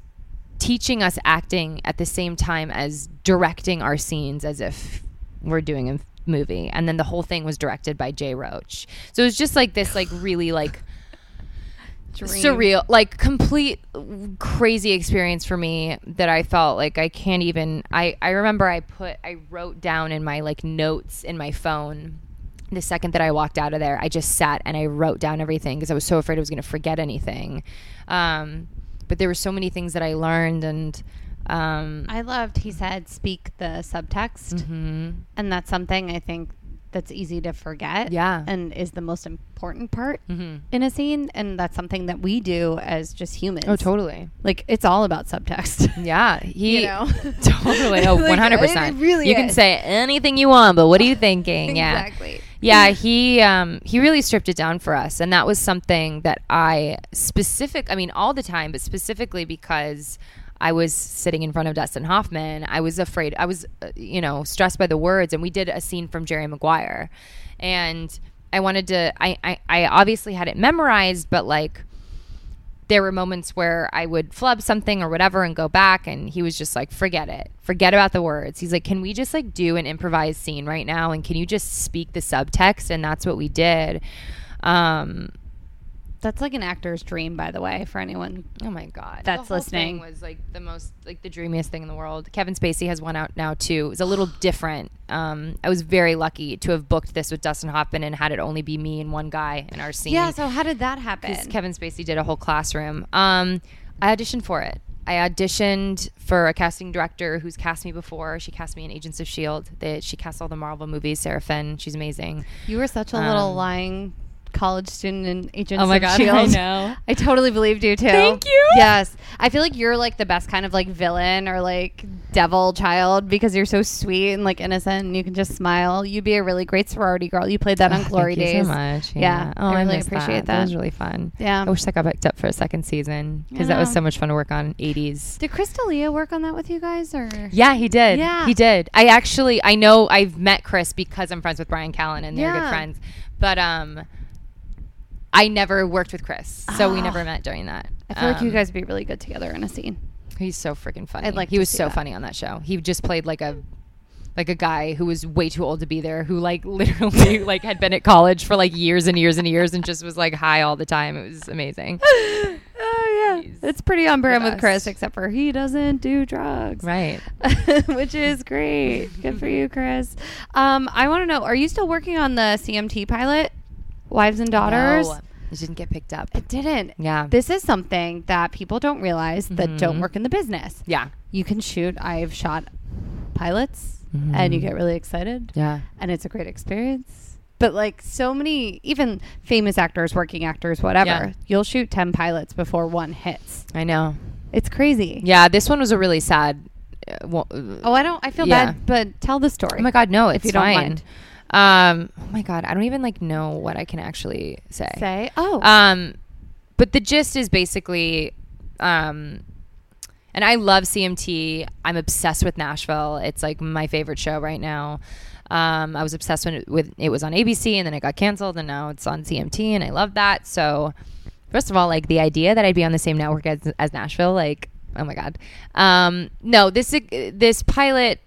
teaching us acting at the same time as directing our scenes as if we're doing a movie. And then the whole thing was directed by Jay Roach. So it was just like this, like really like surreal, like complete crazy experience for me that I felt like I can't even. I I remember I put I wrote down in my like notes in my phone. The second that I walked out of there, I just sat and I wrote down everything because I was so afraid I was going to forget anything. Um, but there were so many things that I learned and. Um, I loved. He said, "Speak the subtext," Mm-hmm. and that's something I think that's easy to forget. Yeah. and is the most important part Mhm. in a scene, and that's something that we do as just humans. Oh, totally. Like it's all about subtext. Yeah, he You know? totally. Oh, Like, one hundred percent. it really You can say anything you want, but what are you thinking? Yeah, exactly. yeah. He um he really stripped it down for us, and that was something that I specific. I mean, all the time, but specifically because. I was sitting in front of Dustin Hoffman. I was afraid. I was, uh, you know, stressed by the words. And we did a scene from Jerry Maguire, and I wanted to. I, I, I obviously had it memorized, but like, there were moments where I would flub something or whatever and go back and he was just like forget it. Forget about the words. He's like can we just like do an improvised scene right now and can you just speak the subtext and that's what we did. Um That's like an actor's dream, by the way, for anyone. oh my god. That's the whole listening. Thing was like the most like the dreamiest thing in the world. Kevin Spacey has one out now too. It was a little different. Um I was very lucky to have booked this with Dustin Hoffman and had it only be me and one guy in our scene. Yeah. So how did that happen? Kevin Spacey did a whole classroom. Um, I auditioned for it. I auditioned for a casting director who's cast me before. She cast me in Agents of Shield. They, she cast all the Marvel movies. Sarah Finn, she's amazing. You were such a little Um, lying college student in Agents Oh my God, Shield. I know. I totally believed you too. Thank you. Yes, I feel like you're like the best kind of like villain or like devil child because you're so sweet and like innocent and you can just smile. You'd be a really great sorority girl. You played that on Glory Thank Days. you so much. Yeah, Oh, I really appreciate That that. was really fun. Yeah. I wish that got picked up for a second season because that was so much fun to work on. 80s. Did Chris D'Elia work on that with you guys or? Yeah, he did. Yeah. He did. I actually I know I've met Chris because I'm friends with Bryan Callen and they're Yeah. good friends. But um I never worked with Chris. So we Ah. never met during that. I feel like you Um, guys would be really good together in a scene. He's so freaking funny. I'd like he to was see so that. funny on that show. He just played like a like a guy who was way too old to be there, who like literally like had been at college for like years and years and years and just was like high all the time. It was amazing. Oh yeah, it's pretty on brand with Chris, best. except for he doesn't do drugs. Right. which is great. Good for you, Chris. Um, I want to know: Are you still working on the CMT pilot, Wives and Daughters? No, it didn't get picked up. It didn't. Yeah. This is something that people don't realize that don't Mhm. work in the business. yeah. You can shoot. I've shot pilots, Mhm. and you get really excited, Yeah. and it's a great experience. But like so many, even famous actors, working actors, whatever, Yeah. you'll shoot ten pilots before one hits. I know. It's crazy. Yeah, this one was a really sad uh, wa- Oh, I don't. I feel Yeah. bad, but tell the story. Oh my god, no, it's you don't fine. mind. Um, oh my god, I don't even like know what I can actually say. Say, oh, Um, but the gist is basically, um, and I love CMT. I'm obsessed with Nashville. It's like my favorite show right now. Um, I was obsessed when it, with it was on ABC, and then it got canceled, and now it's on CMT, and I love that. So, first of all, like the idea that I'd be on the same network as, as Nashville, like, oh my god. Um, no, this this pilot,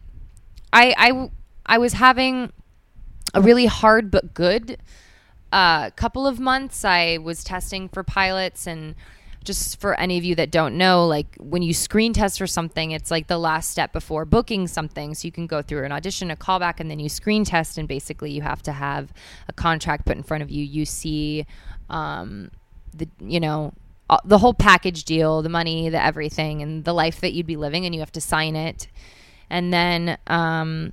I I I was having a really hard but good uh, couple of months. I was testing for pilots, and just for any of you that don't know, like when you screen test for something, it's like the last step before booking something. So you can go through an audition, a callback, and then you screen test, and basically you have to have a contract put in front of you. You see um, the you know the whole package deal, the money, the everything, and the life that you'd be living, and you have to sign it, and then um,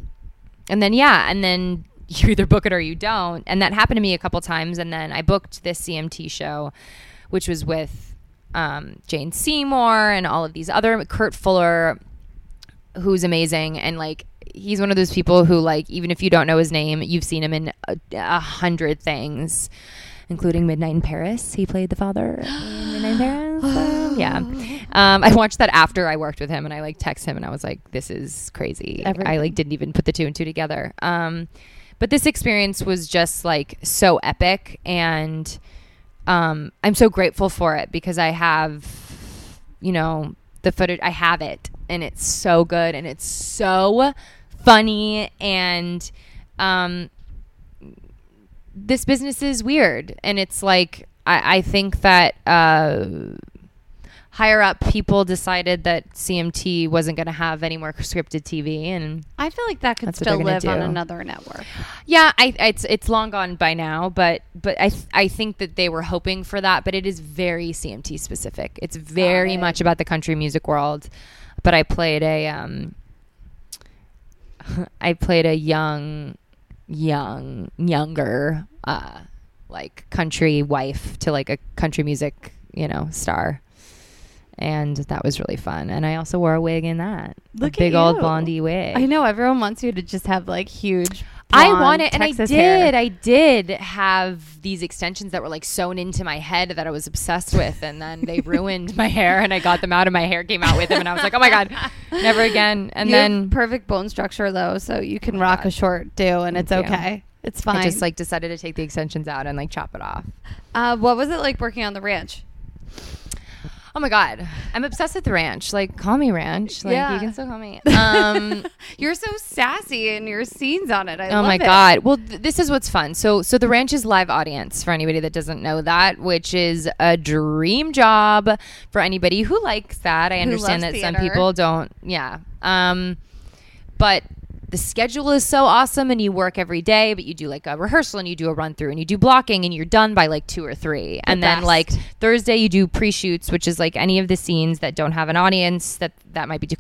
and then yeah, and then you either book it or you don't. And that happened to me a couple times. And then I booked this CMT show, which was with um, Jane Seymour and all of these other Kurt Fuller. who's amazing and like he's one of those people who like even if you don't know his name, you've seen him in a, a hundred things, including Midnight in Paris. He played the father in Midnight in Paris. Um, yeah, um, I watched that after I worked with him, and I like text him, and I was like, "This is crazy." Everything. I like didn't even put the two and two together. Um, but this experience was just like so epic, and um, I'm so grateful for it because I have, you know, the footage. I have it, and it's so good, and it's so funny, and um, this business is weird, and it's like I, I think that. Uh, higher up people decided that CMT wasn't going to have any more scripted TV and I feel like that could still live on another network. yeah, I it's it's long gone by now, but but I th- I think that they were hoping for that, but it is very CMT specific. It's very it. much about the country music world. But I played a um I played a young young younger uh like country wife to like a country music, you know, star. And that was really fun. And I also wore a wig in that. Look a big old blondie wig. I know everyone wants you to just have like huge. I want it, and I did. hair. I did have these extensions that were like sewn into my head that I was obsessed with, and then they ruined my hair, and I got them out, and my hair came out with them, and I was like, oh my god, never again. And You then perfect bone structure though, so you can Oh rock God. a short do, and it's Thank you. okay. It's fine. I just like decided to take the extensions out and like chop it off. uh, what was it like working on the ranch? Oh my god, I'm obsessed with the ranch. Like, call me ranch. Like, Yeah. you can still call me. Um, You're so sassy in your scenes on it. I oh my it. god well th- this is what's fun so so the ranch is live audience for anybody that doesn't know that which is a dream job for anybody who likes that i understand that loves some people don't yeah um but the schedule is so awesome and you work every day but you do like a rehearsal and you do a run through and you do blocking and you're done by like two or three and then like thursday you do pre-shoots which is like any of the scenes that don't have an audience that that might be too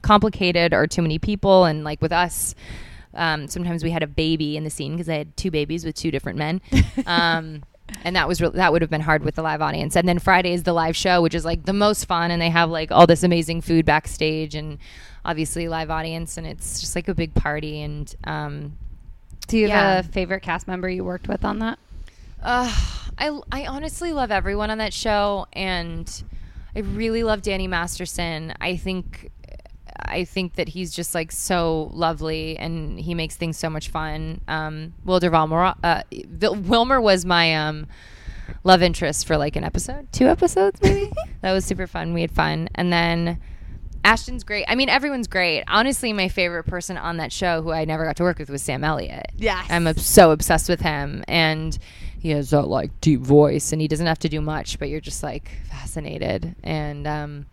complicated or too many people and like with us um, sometimes we had a baby in the scene because I had two babies with two different men. Um, and that was re- that would have been hard with the live audience. And then Friday is the live show, which is like the most fun, and they have like all this amazing food backstage and obviously live audience, and it's just like a big party. And um, Do you have a favorite cast member you worked with on that? Uh, I I honestly love everyone on that show, and I really love Danny Masterson. I think I think that he's just like so lovely, and he makes things so much fun. Um, Wilder Wilmer, uh, Vil- Wilmer was my um love interest for like an episode, two episodes maybe. that was super fun. We had fun, and then. Ashton's great. I mean, everyone's great. Honestly, my favorite person on that show who I never got to work with was Sam Elliott. Yes. I'm so obsessed with him, and he has that like deep voice, and he doesn't have to do much, but you're just like fascinated. And um,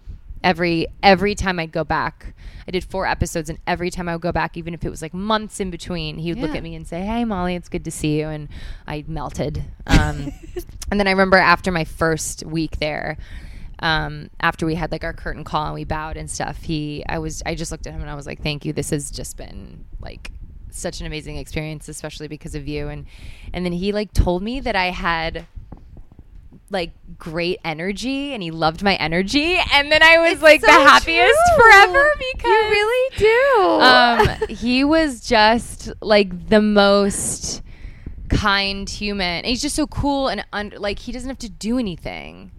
every every time I'd go back, I did four episodes, and every time I would go back, even if it was like months in between, he would look at me and say, "Hey, Molly, it's good to see you," and I melted. Um, and then I remember after my first week there. Um, after we had like our curtain call and we bowed and stuff, he, I was, I just looked at him and I was like, "Thank you. This has just been like such an amazing experience, especially because of you." And and then he like told me that I had like great energy and he loved my energy and then I was like the happiest true. forever because You really do. um he was just like the most kind human and he's just so cool and un- like he doesn't have to do anything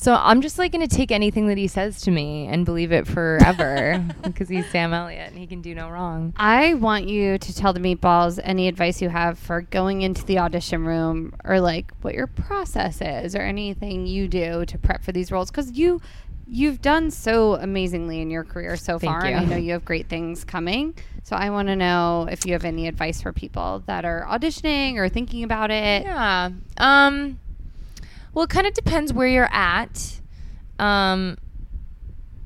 so i'm just like gonna take anything that he says to me and believe it forever because he's sam elliott and he can do no wrong I want you to tell the meatballs any advice you have for going into the audition room or like what your process is or anything you do to prep for these roles because you you've done so amazingly in your career so Thank far and. I know you have great things coming. So I want to know if you have any advice for people that are auditioning or thinking about it. Yeah. Um well it kind of depends where you're at. Um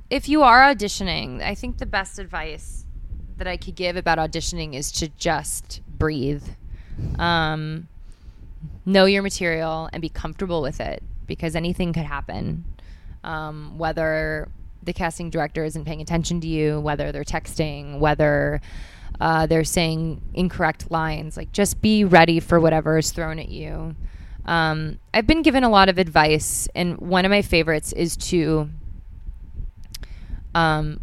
if you are auditioning, I think the best advice that I could give about auditioning is to just breathe. Um know your material and be comfortable with it because anything could happen. Um, whether the casting director isn't paying attention to you, whether they're texting, whether uh, they're saying incorrect lines. Like, just be ready for whatever is thrown at you. Um, I've been given a lot of advice, and one of my favorites is to um,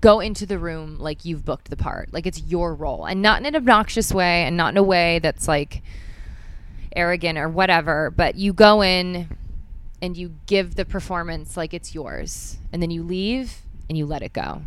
go into the room like you've booked the part, like it's your role, and not in an obnoxious way, and not in a way that's like arrogant or whatever. But you go in and you give the performance like it's yours, and then you leave and you let it go.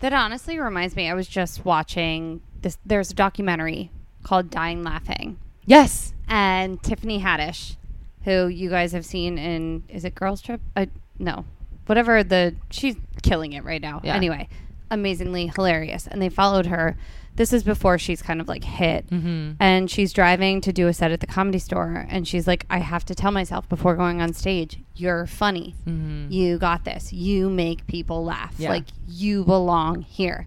That honestly reminds me. I was just watching this. There's a documentary called "Dying Laughing," Yes. and Tiffany Haddish, who you guys have seen in is it Girls Trip? Uh, no, whatever the she's killing it right now. Yeah. Anyway, amazingly hilarious, and they followed her. This is before she's kind of like hit, Mm-hmm. and she's driving to do a set at the comedy store, and she's like, "I have to tell myself before going on stage, you're funny. Mm-hmm. You got this. You make people laugh. Yeah. Like you belong here."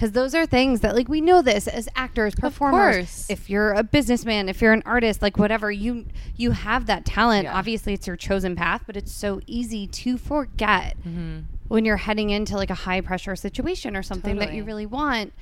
Because those are things that, like, we know this as actors, performers. course. If you're a businessman, if you're an artist, like whatever, you you have that talent. Yeah. Obviously, it's your chosen path, but it's so easy to forget Mm-hmm. when you're heading into like a high pressure situation or something that you really want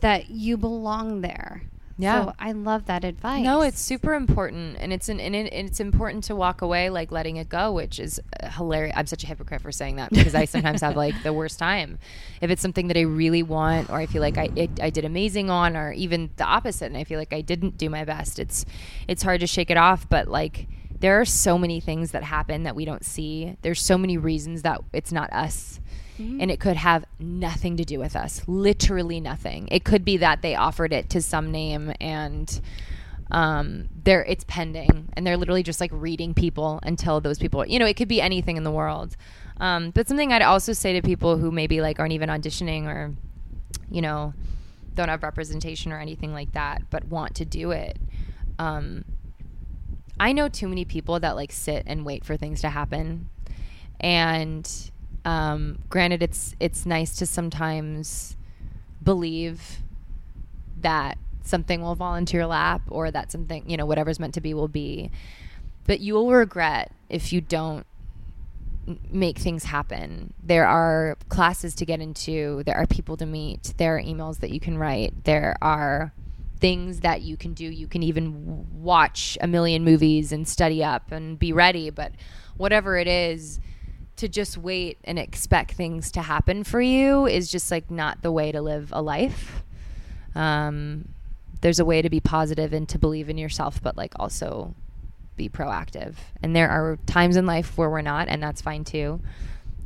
that you belong there. Yeah. So I love that advice. No, it's super important, and it's an and it, it's important to walk away like letting it go, which is hilarious. I'm such a hypocrite for saying that because I sometimes have like the worst time if it's something that I really want, or I feel like I it, I did amazing on, or even the opposite, and I feel like I didn't do my best. It's it's hard to shake it off, but like there are so many things that happen that we don't see. There's so many reasons that it's not us. And it could have nothing to do with us, literally nothing. It could be that they offered it to some name and um, it's pending, and they're literally just like reading people until those people. You know, it could be anything in the world. Um, but something I'd also say to people who maybe like aren't even auditioning or, you know, don't have representation or anything like that, but want to do it. Um, I know too many people that like sit and wait for things to happen, and um, granted, it's it's nice to sometimes believe that something will fall into your lap or that something you know whatever's meant to be will be, but you will regret if you don't make things happen. There are classes to get into, there are people to meet, there are emails that you can write, there are things that you can do. You can even watch a million movies and study up and be ready, but whatever it is, to just wait and expect things to happen for you is just like not the way to live a life. Um, there's a way to be positive and to believe in yourself, but like also be proactive. And there are times in life where we're not, and that's fine too.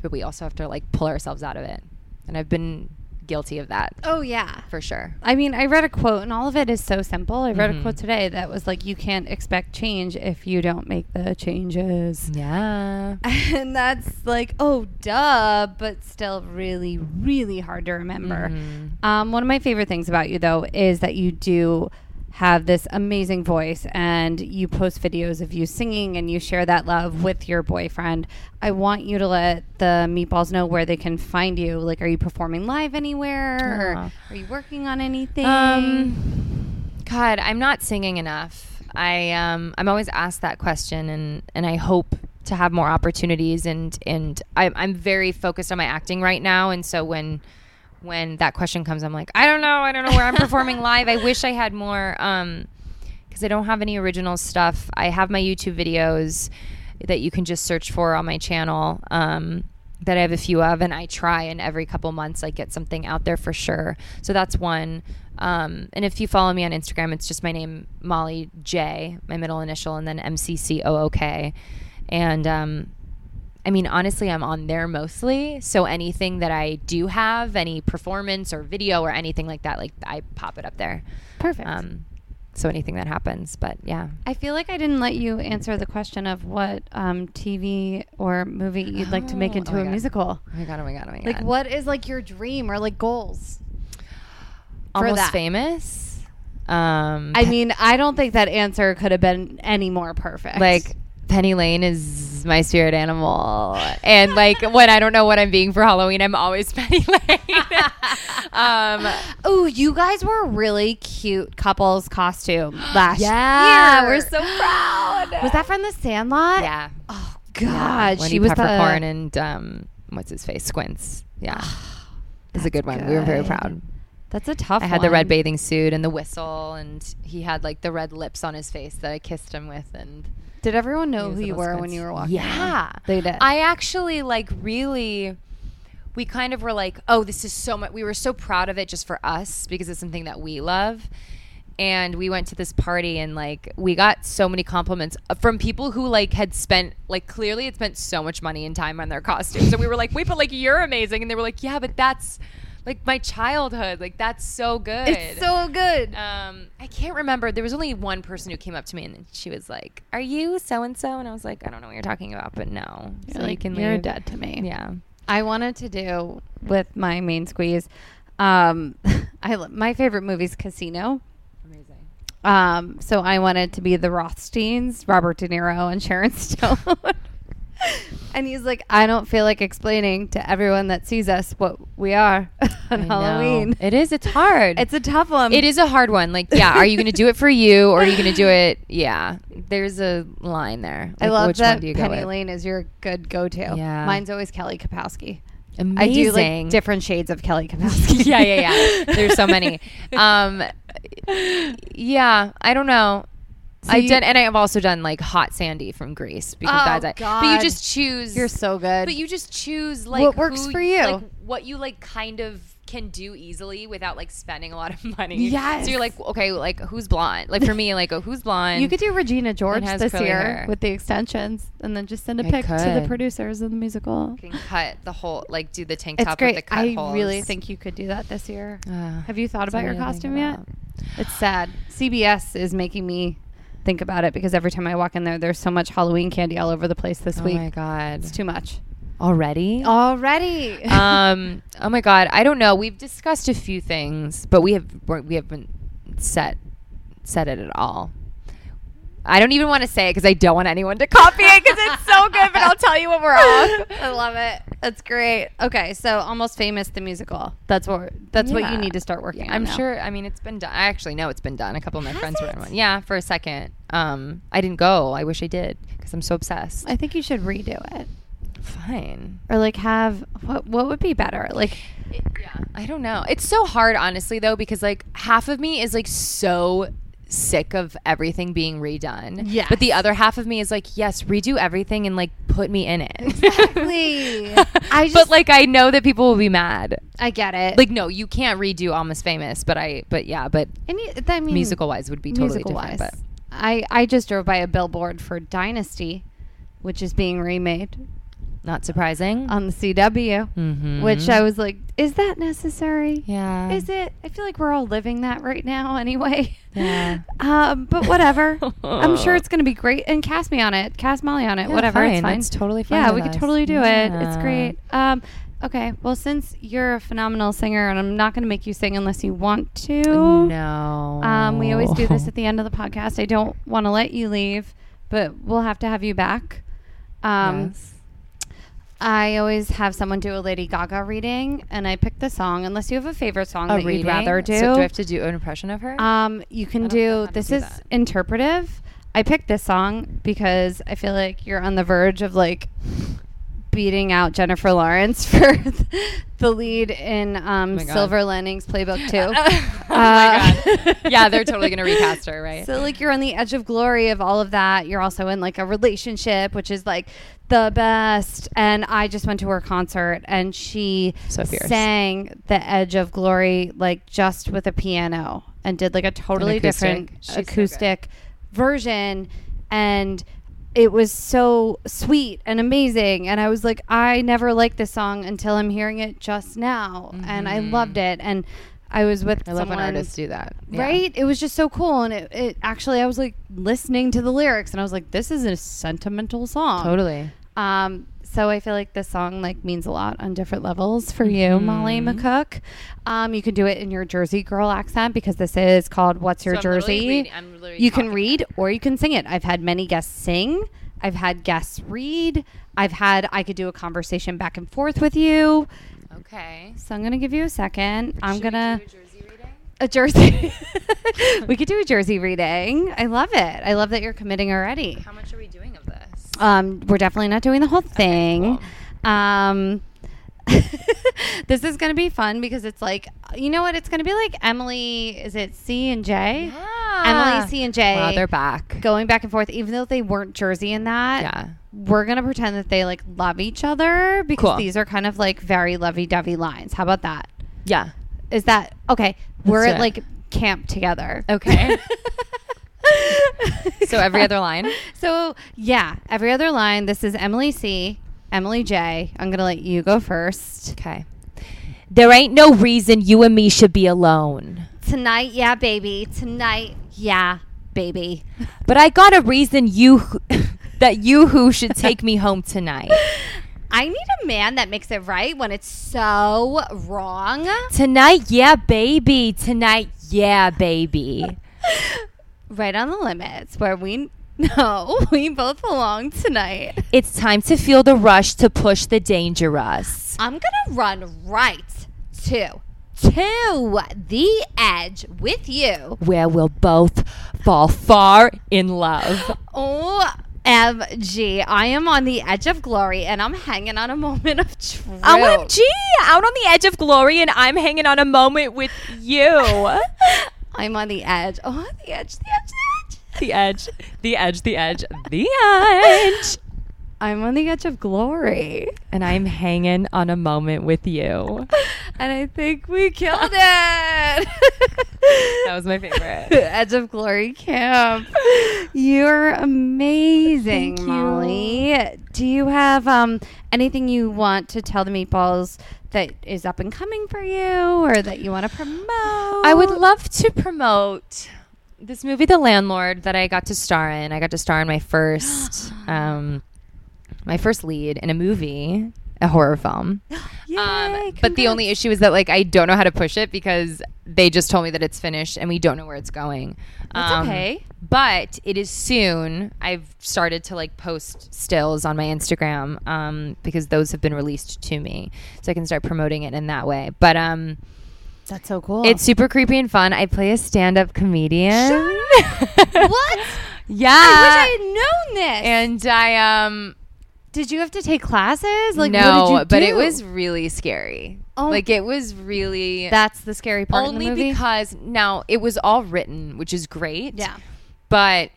But we also have to like pull ourselves out of it. And I've been guilty of that Oh yeah. for sure. I mean, I read a quote, and all of it is so simple. I read a Mhm. quote today that was like, "You can't expect change if you don't make the changes." Yeah. and that's like, oh, duh, but still really, really hard to remember. Mhm. Um, one of my favorite things about you, though, is that you do have this amazing voice and you post videos of you singing and you share that love with your boyfriend. I want you to let the meatballs know where they can find you. Like, are you performing live anywhere? Or are you working on anything? Um, God, I'm not singing enough. I um, I'm always asked that question, and and I hope to have more opportunities. And and I, I'm very focused on my acting right now, and so when when that question comes, I'm like, I don't know, I don't know where I'm performing live. I wish I had more. Um, because I don't have any original stuff. I have my YouTube videos that you can just search for on my channel. Um, that I have a few of, and I try and every couple months like get something out there for sure. So that's one. Um, and if you follow me on Instagram, it's just my name Molly J, my middle initial, and then M C C O O K. And um, I mean, honestly, I'm on there mostly. So anything that I do have, any performance or video or anything like that, like I pop it up there. Perfect. Um, so anything that happens, but yeah. I feel like I didn't let you answer the question of what um, TV or movie you'd like to make Oh, into oh a God. musical. Oh my god! Oh my god! Oh my god! Like, what is like your dream or like goals? for Almost famous. Um, I mean, I don't think that answer could have been any more perfect. like Penny Lane is my spirit animal, and like when I don't know what I'm being for Halloween, I'm always Penny Lane. um, oh, you guys were a really cute couples costume last yeah, year. Yeah, we're so proud. Was that from the Sandlot? Yeah, Oh. God, Wendy she was Peffercorn the. and um, what's his face, Squints. Yeah, it's a good one. We were very proud. That's a tough. One. I had the red bathing suit and the whistle, and he had like the red lips on his face that I kissed him with, and Did everyone know who you were when you were walking? Yeah, around? they did. I actually like really we kind of were like, oh, this is so much. We were so proud of it just for us because it's something that we love. And we went to this party and like we got so many compliments uh, from people who like had spent like clearly had spent so much money and time on their costumes. And we were like, wait, but like you're amazing. And they were like, yeah, but that's like my childhood. Like that's so good. It's so good. Um, I can't remember. There was only one person who came up to me and she was like, "Are you so and so?" And I was like, "I don't know what you're talking about, but no." You're So like, you can you're leave. dead to me. Yeah. I wanted to do with my main squeeze. Um, I my favorite movie is Casino. Amazing. Um, so I wanted to be the Rothsteins, Robert De Niro and Sharon Stone. And he's like, I don't feel like explaining to everyone that sees us what we are on Halloween. It is. It's hard. It's a tough one. It is a hard one. Like, yeah, are you going to do it for you or are you going to do it? Yeah, there's a line there. I love which that one do you Penny? Lane is your good go-to. Yeah. Mine's always Kelly Kapowski. Amazing. I do like different shades of Kelly Kapowski. yeah, yeah, yeah. There's so many. Um, yeah, I don't know. So I've you- done, and I've also done like Hot Sandy from Grease because Oh, that's it. But you just choose. You're so good. But you just choose like What works who- for you. like what you like kind of can do easily without like spending a lot of money. Yes. So you're like, okay, like who's blonde? Like for me, like oh, who's blonde? You could do Regina George has this year hair. with the extensions, and then just send a I pic to the producers of the musical. can cut the whole like do the tank top. It's top great. with the cut I holes. really think you could do that this year. Uh, Have you thought about your something to costume yet? about. It's sad. CBS is making me think about it because every time I walk in there, there's so much Halloween candy all over the place this Oh week. Oh my god! It's too much Already? already. um. Oh my god! I don't know. We've discussed a few things, but we have we're- haven't set set it at all. I don't even want to say it because I don't want anyone to copy it because it's so good. But I'll tell you when we're off. I love it. That's great. Okay, so almost famous the musical. That's what that's what you need to start working on. I'm now. sure. I mean, it's been done. I actually know it's been done. A couple of my Has friends were in one. Yeah, for a second. Um, I didn't go. I wish I did because I'm so obsessed. I think you should redo it. Fine. Or like have what what would be better? Like yeah. I don't know. It's so hard, honestly, though, because like half of me is like so sick of everything being redone. Yeah. But the other half of me is like, yes, redo everything and like put me in it. Exactly. I but just- like I know that people will be mad. I get it. Like no, you can't redo Almost Famous, but I but yeah, but I mean musical wise would be totally different. wise. But I I just drove by a billboard for Dynasty, which is being remade not surprising. on the CW. Mhm. Which I was like, is that necessary? yeah. Is it? I feel like we're all living that right now anyway. Yeah. Um, but whatever. I'm sure it's going to be great. And cast me on it. Cast Molly on it. Yeah, whatever. It's fine. fine. That's totally fine Yeah, we could totally do it. It's great. Um, okay. Well, since you're a phenomenal singer, and I'm not going to make you sing unless you want to. No. Um, we always do this at the end of the podcast. I don't want to let you leave, but we'll have to have you back. Um, Yes. I always have someone do a Lady Gaga reading, and I pick the song. Unless you have a favorite song A that you'd rather do, So do I have to do an impression of her? um, you can do. This do is that. interpretive. I picked this song because I feel like you're on the verge of like beating out Jennifer Lawrence for the lead in um, God. Silver Linings Playbook Two. oh my Uh, god. yeah, they're totally gonna recast her, right? So like you're on the edge of glory of all of that. You're also in like a relationship, which is like the best. And I just went to her concert and she So sang the edge of glory like just with a piano and did like a totally acoustic. different She's so acoustic version and it was so sweet and amazing and i was like i never liked this song until i'm hearing it just now and i loved it and i was with Mm-hmm. I love when someone- artists do that. Yeah. right it was just so cool and it, it actually i was like listening to the lyrics and i was like this is a sentimental song Totally. um so i feel like this song like means a lot on different levels for you molly Mm-hmm. mccook um you can do it in your jersey girl accent because this is called what's your So I'm literally jersey I'm literally you can read or you can sing it i've had many guests sing i've had guests read i've had i could do a conversation back and forth with you Okay. so i'm gonna give you a second i'm Should gonna a Jersey reading? a jersey. we could do a jersey reading. I love it. I love that you're committing already. How much are we doing? Um, we're definitely not doing the whole thing. Um, this is going to be fun because it's like, you know what? It's going to be like Emily. Is it C and J? Emily C and J Wow, they're back. going back and forth, even though they weren't Jersey in that. Yeah. We're gonna pretend that they like love each other because Cool. these are kind of like very lovey-dovey lines. How about that? Yeah. Is that okay? We're do at it. like camp together. Okay. so every other line. So yeah, every other line. This is Emily C, Emily J. I'm gonna let you go first Okay. There ain't no reason you and me should be alone. tonight. Yeah, baby. Tonight. Yeah, baby. But I got a reason you that you who should take me home tonight. I need a man that makes it right when it's so wrong. Tonight, yeah, baby. Tonight, yeah, baby. Right on the limits where we know we both belong tonight. It's time to feel the rush to push the dangerous. I'm gonna run right to to the edge with you. Where we'll both fall far in love. OMG, I am on the edge of glory and I'm hanging on a moment of truth. OMG, out on the edge of glory, and I'm hanging on a moment with you. I'm on the edge. Oh, the edge, the edge, the edge, the edge, the edge, the edge. I'm on the edge of glory. And I'm hanging on a moment with you. And I think we killed it. That was my favorite. Edge of Glory Camp. You're amazing, Thank you. Molly. Do you have um, anything you want to tell the meatballs that is up and coming for you or that you want to promote? I would love to promote this movie, The Landlord, that I got to star in. I got to star in my first, um, my first lead in a movie, a horror film. Yay, Um, but the only issue is that like I don't know how to push it because they just told me that it's finished and we don't know where it's going. That's Um, okay. But it is soon. I've started to like post stills on my Instagram um, because those have been released to me, so I can start promoting it in that way. But um, That's so cool. it's super creepy and fun. I play a stand-up comedian. what? yeah. I wish I had known this. and I um did you have to take classes? Like, no, what did you but it was really scary. Oh. Like it was really That's the scary part only in the movie. because now it was all written, which is great. yeah. but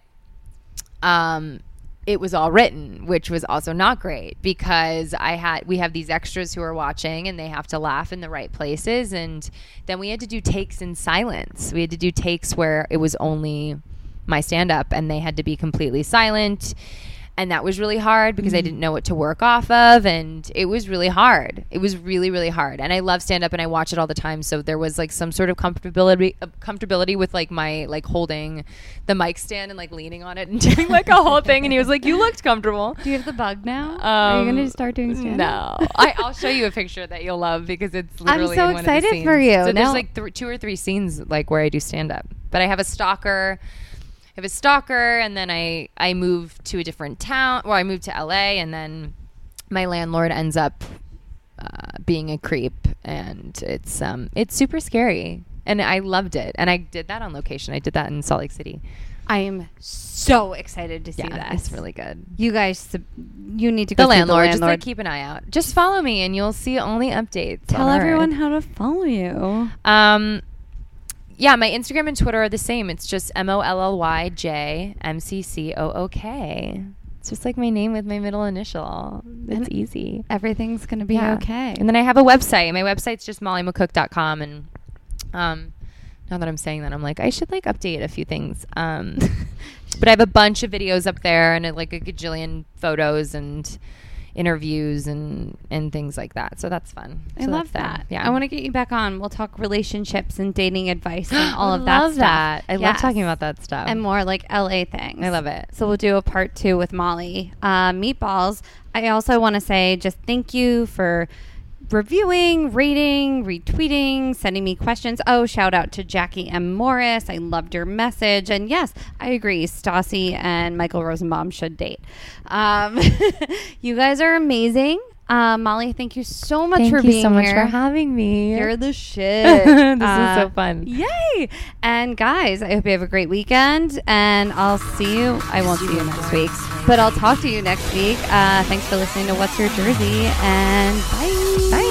um it was all written which was also not great because i had we have these extras who are watching and they have to laugh in the right places and then we had to do takes in silence we had to do takes where it was only my stand up and they had to be completely silent and that was really hard because I didn't know what to work off of and it was really hard. It was really really hard. And I love stand up and I watch it all the time, so there was like some sort of comfortability uh, comfortability with like my like holding the mic stand and like leaning on it and doing like a whole thing and he was like you looked comfortable. Do you have the bug now? Are you Um, going to start doing stand No, I, I'll show you a picture that you'll love because it's I'm literally. so of the excited for you. So Now- there's like th- two or three scenes like where I do stand up, but I have a stalker. I have a stalker, and then I I move to a different town. Well, I moved to LA, and then my landlord ends up uh, being a creep, and it's um it's super scary. And I loved it, and I did that on location. I did that in Salt Lake City. I am so excited to see Yeah, that. it's really good. You guys, you need to go The landlord, the just landlord. like keep an eye out. Just follow me, and you'll see only updates. Tell on everyone how to follow you. Um, yeah, my Instagram and Twitter are the same. It's just M O L L Y J M C C O O K. It's just like my name with my middle initial. It's And- easy. Everything's going to be Yeah. okay. And then I have a website. My website's just mollymccook.com. And um, now that I'm saying that, I'm like, I should like update a few things. Um, but I have a bunch of videos up there and like a gajillion photos and interviews and and things like that. So that's fun. I So love that's fun. that. Yeah, I want to get you back on. We'll talk relationships and dating advice and all of that love stuff. that. I love talking about that stuff. And more like LA things. I love it. So we'll do a part two with Molly. Uh, meatballs. I also want to say just thank you for reviewing, rating, retweeting, sending me questions. Oh, shout out to Jackie M. Morris. I loved your message. And yes, I agree. Stassi and Michael Rosenbaum should date. Um, you guys are amazing. Uh, Molly, thank you so much Thank for you being so much here. for having me. You're the shit. This is Uh, so fun. Yay! And guys, I hope you have a great weekend. And I'll see you. I won't see you next week, but I'll talk to you next week. Uh, thanks for listening to What's Your Jersey. And bye. Bye.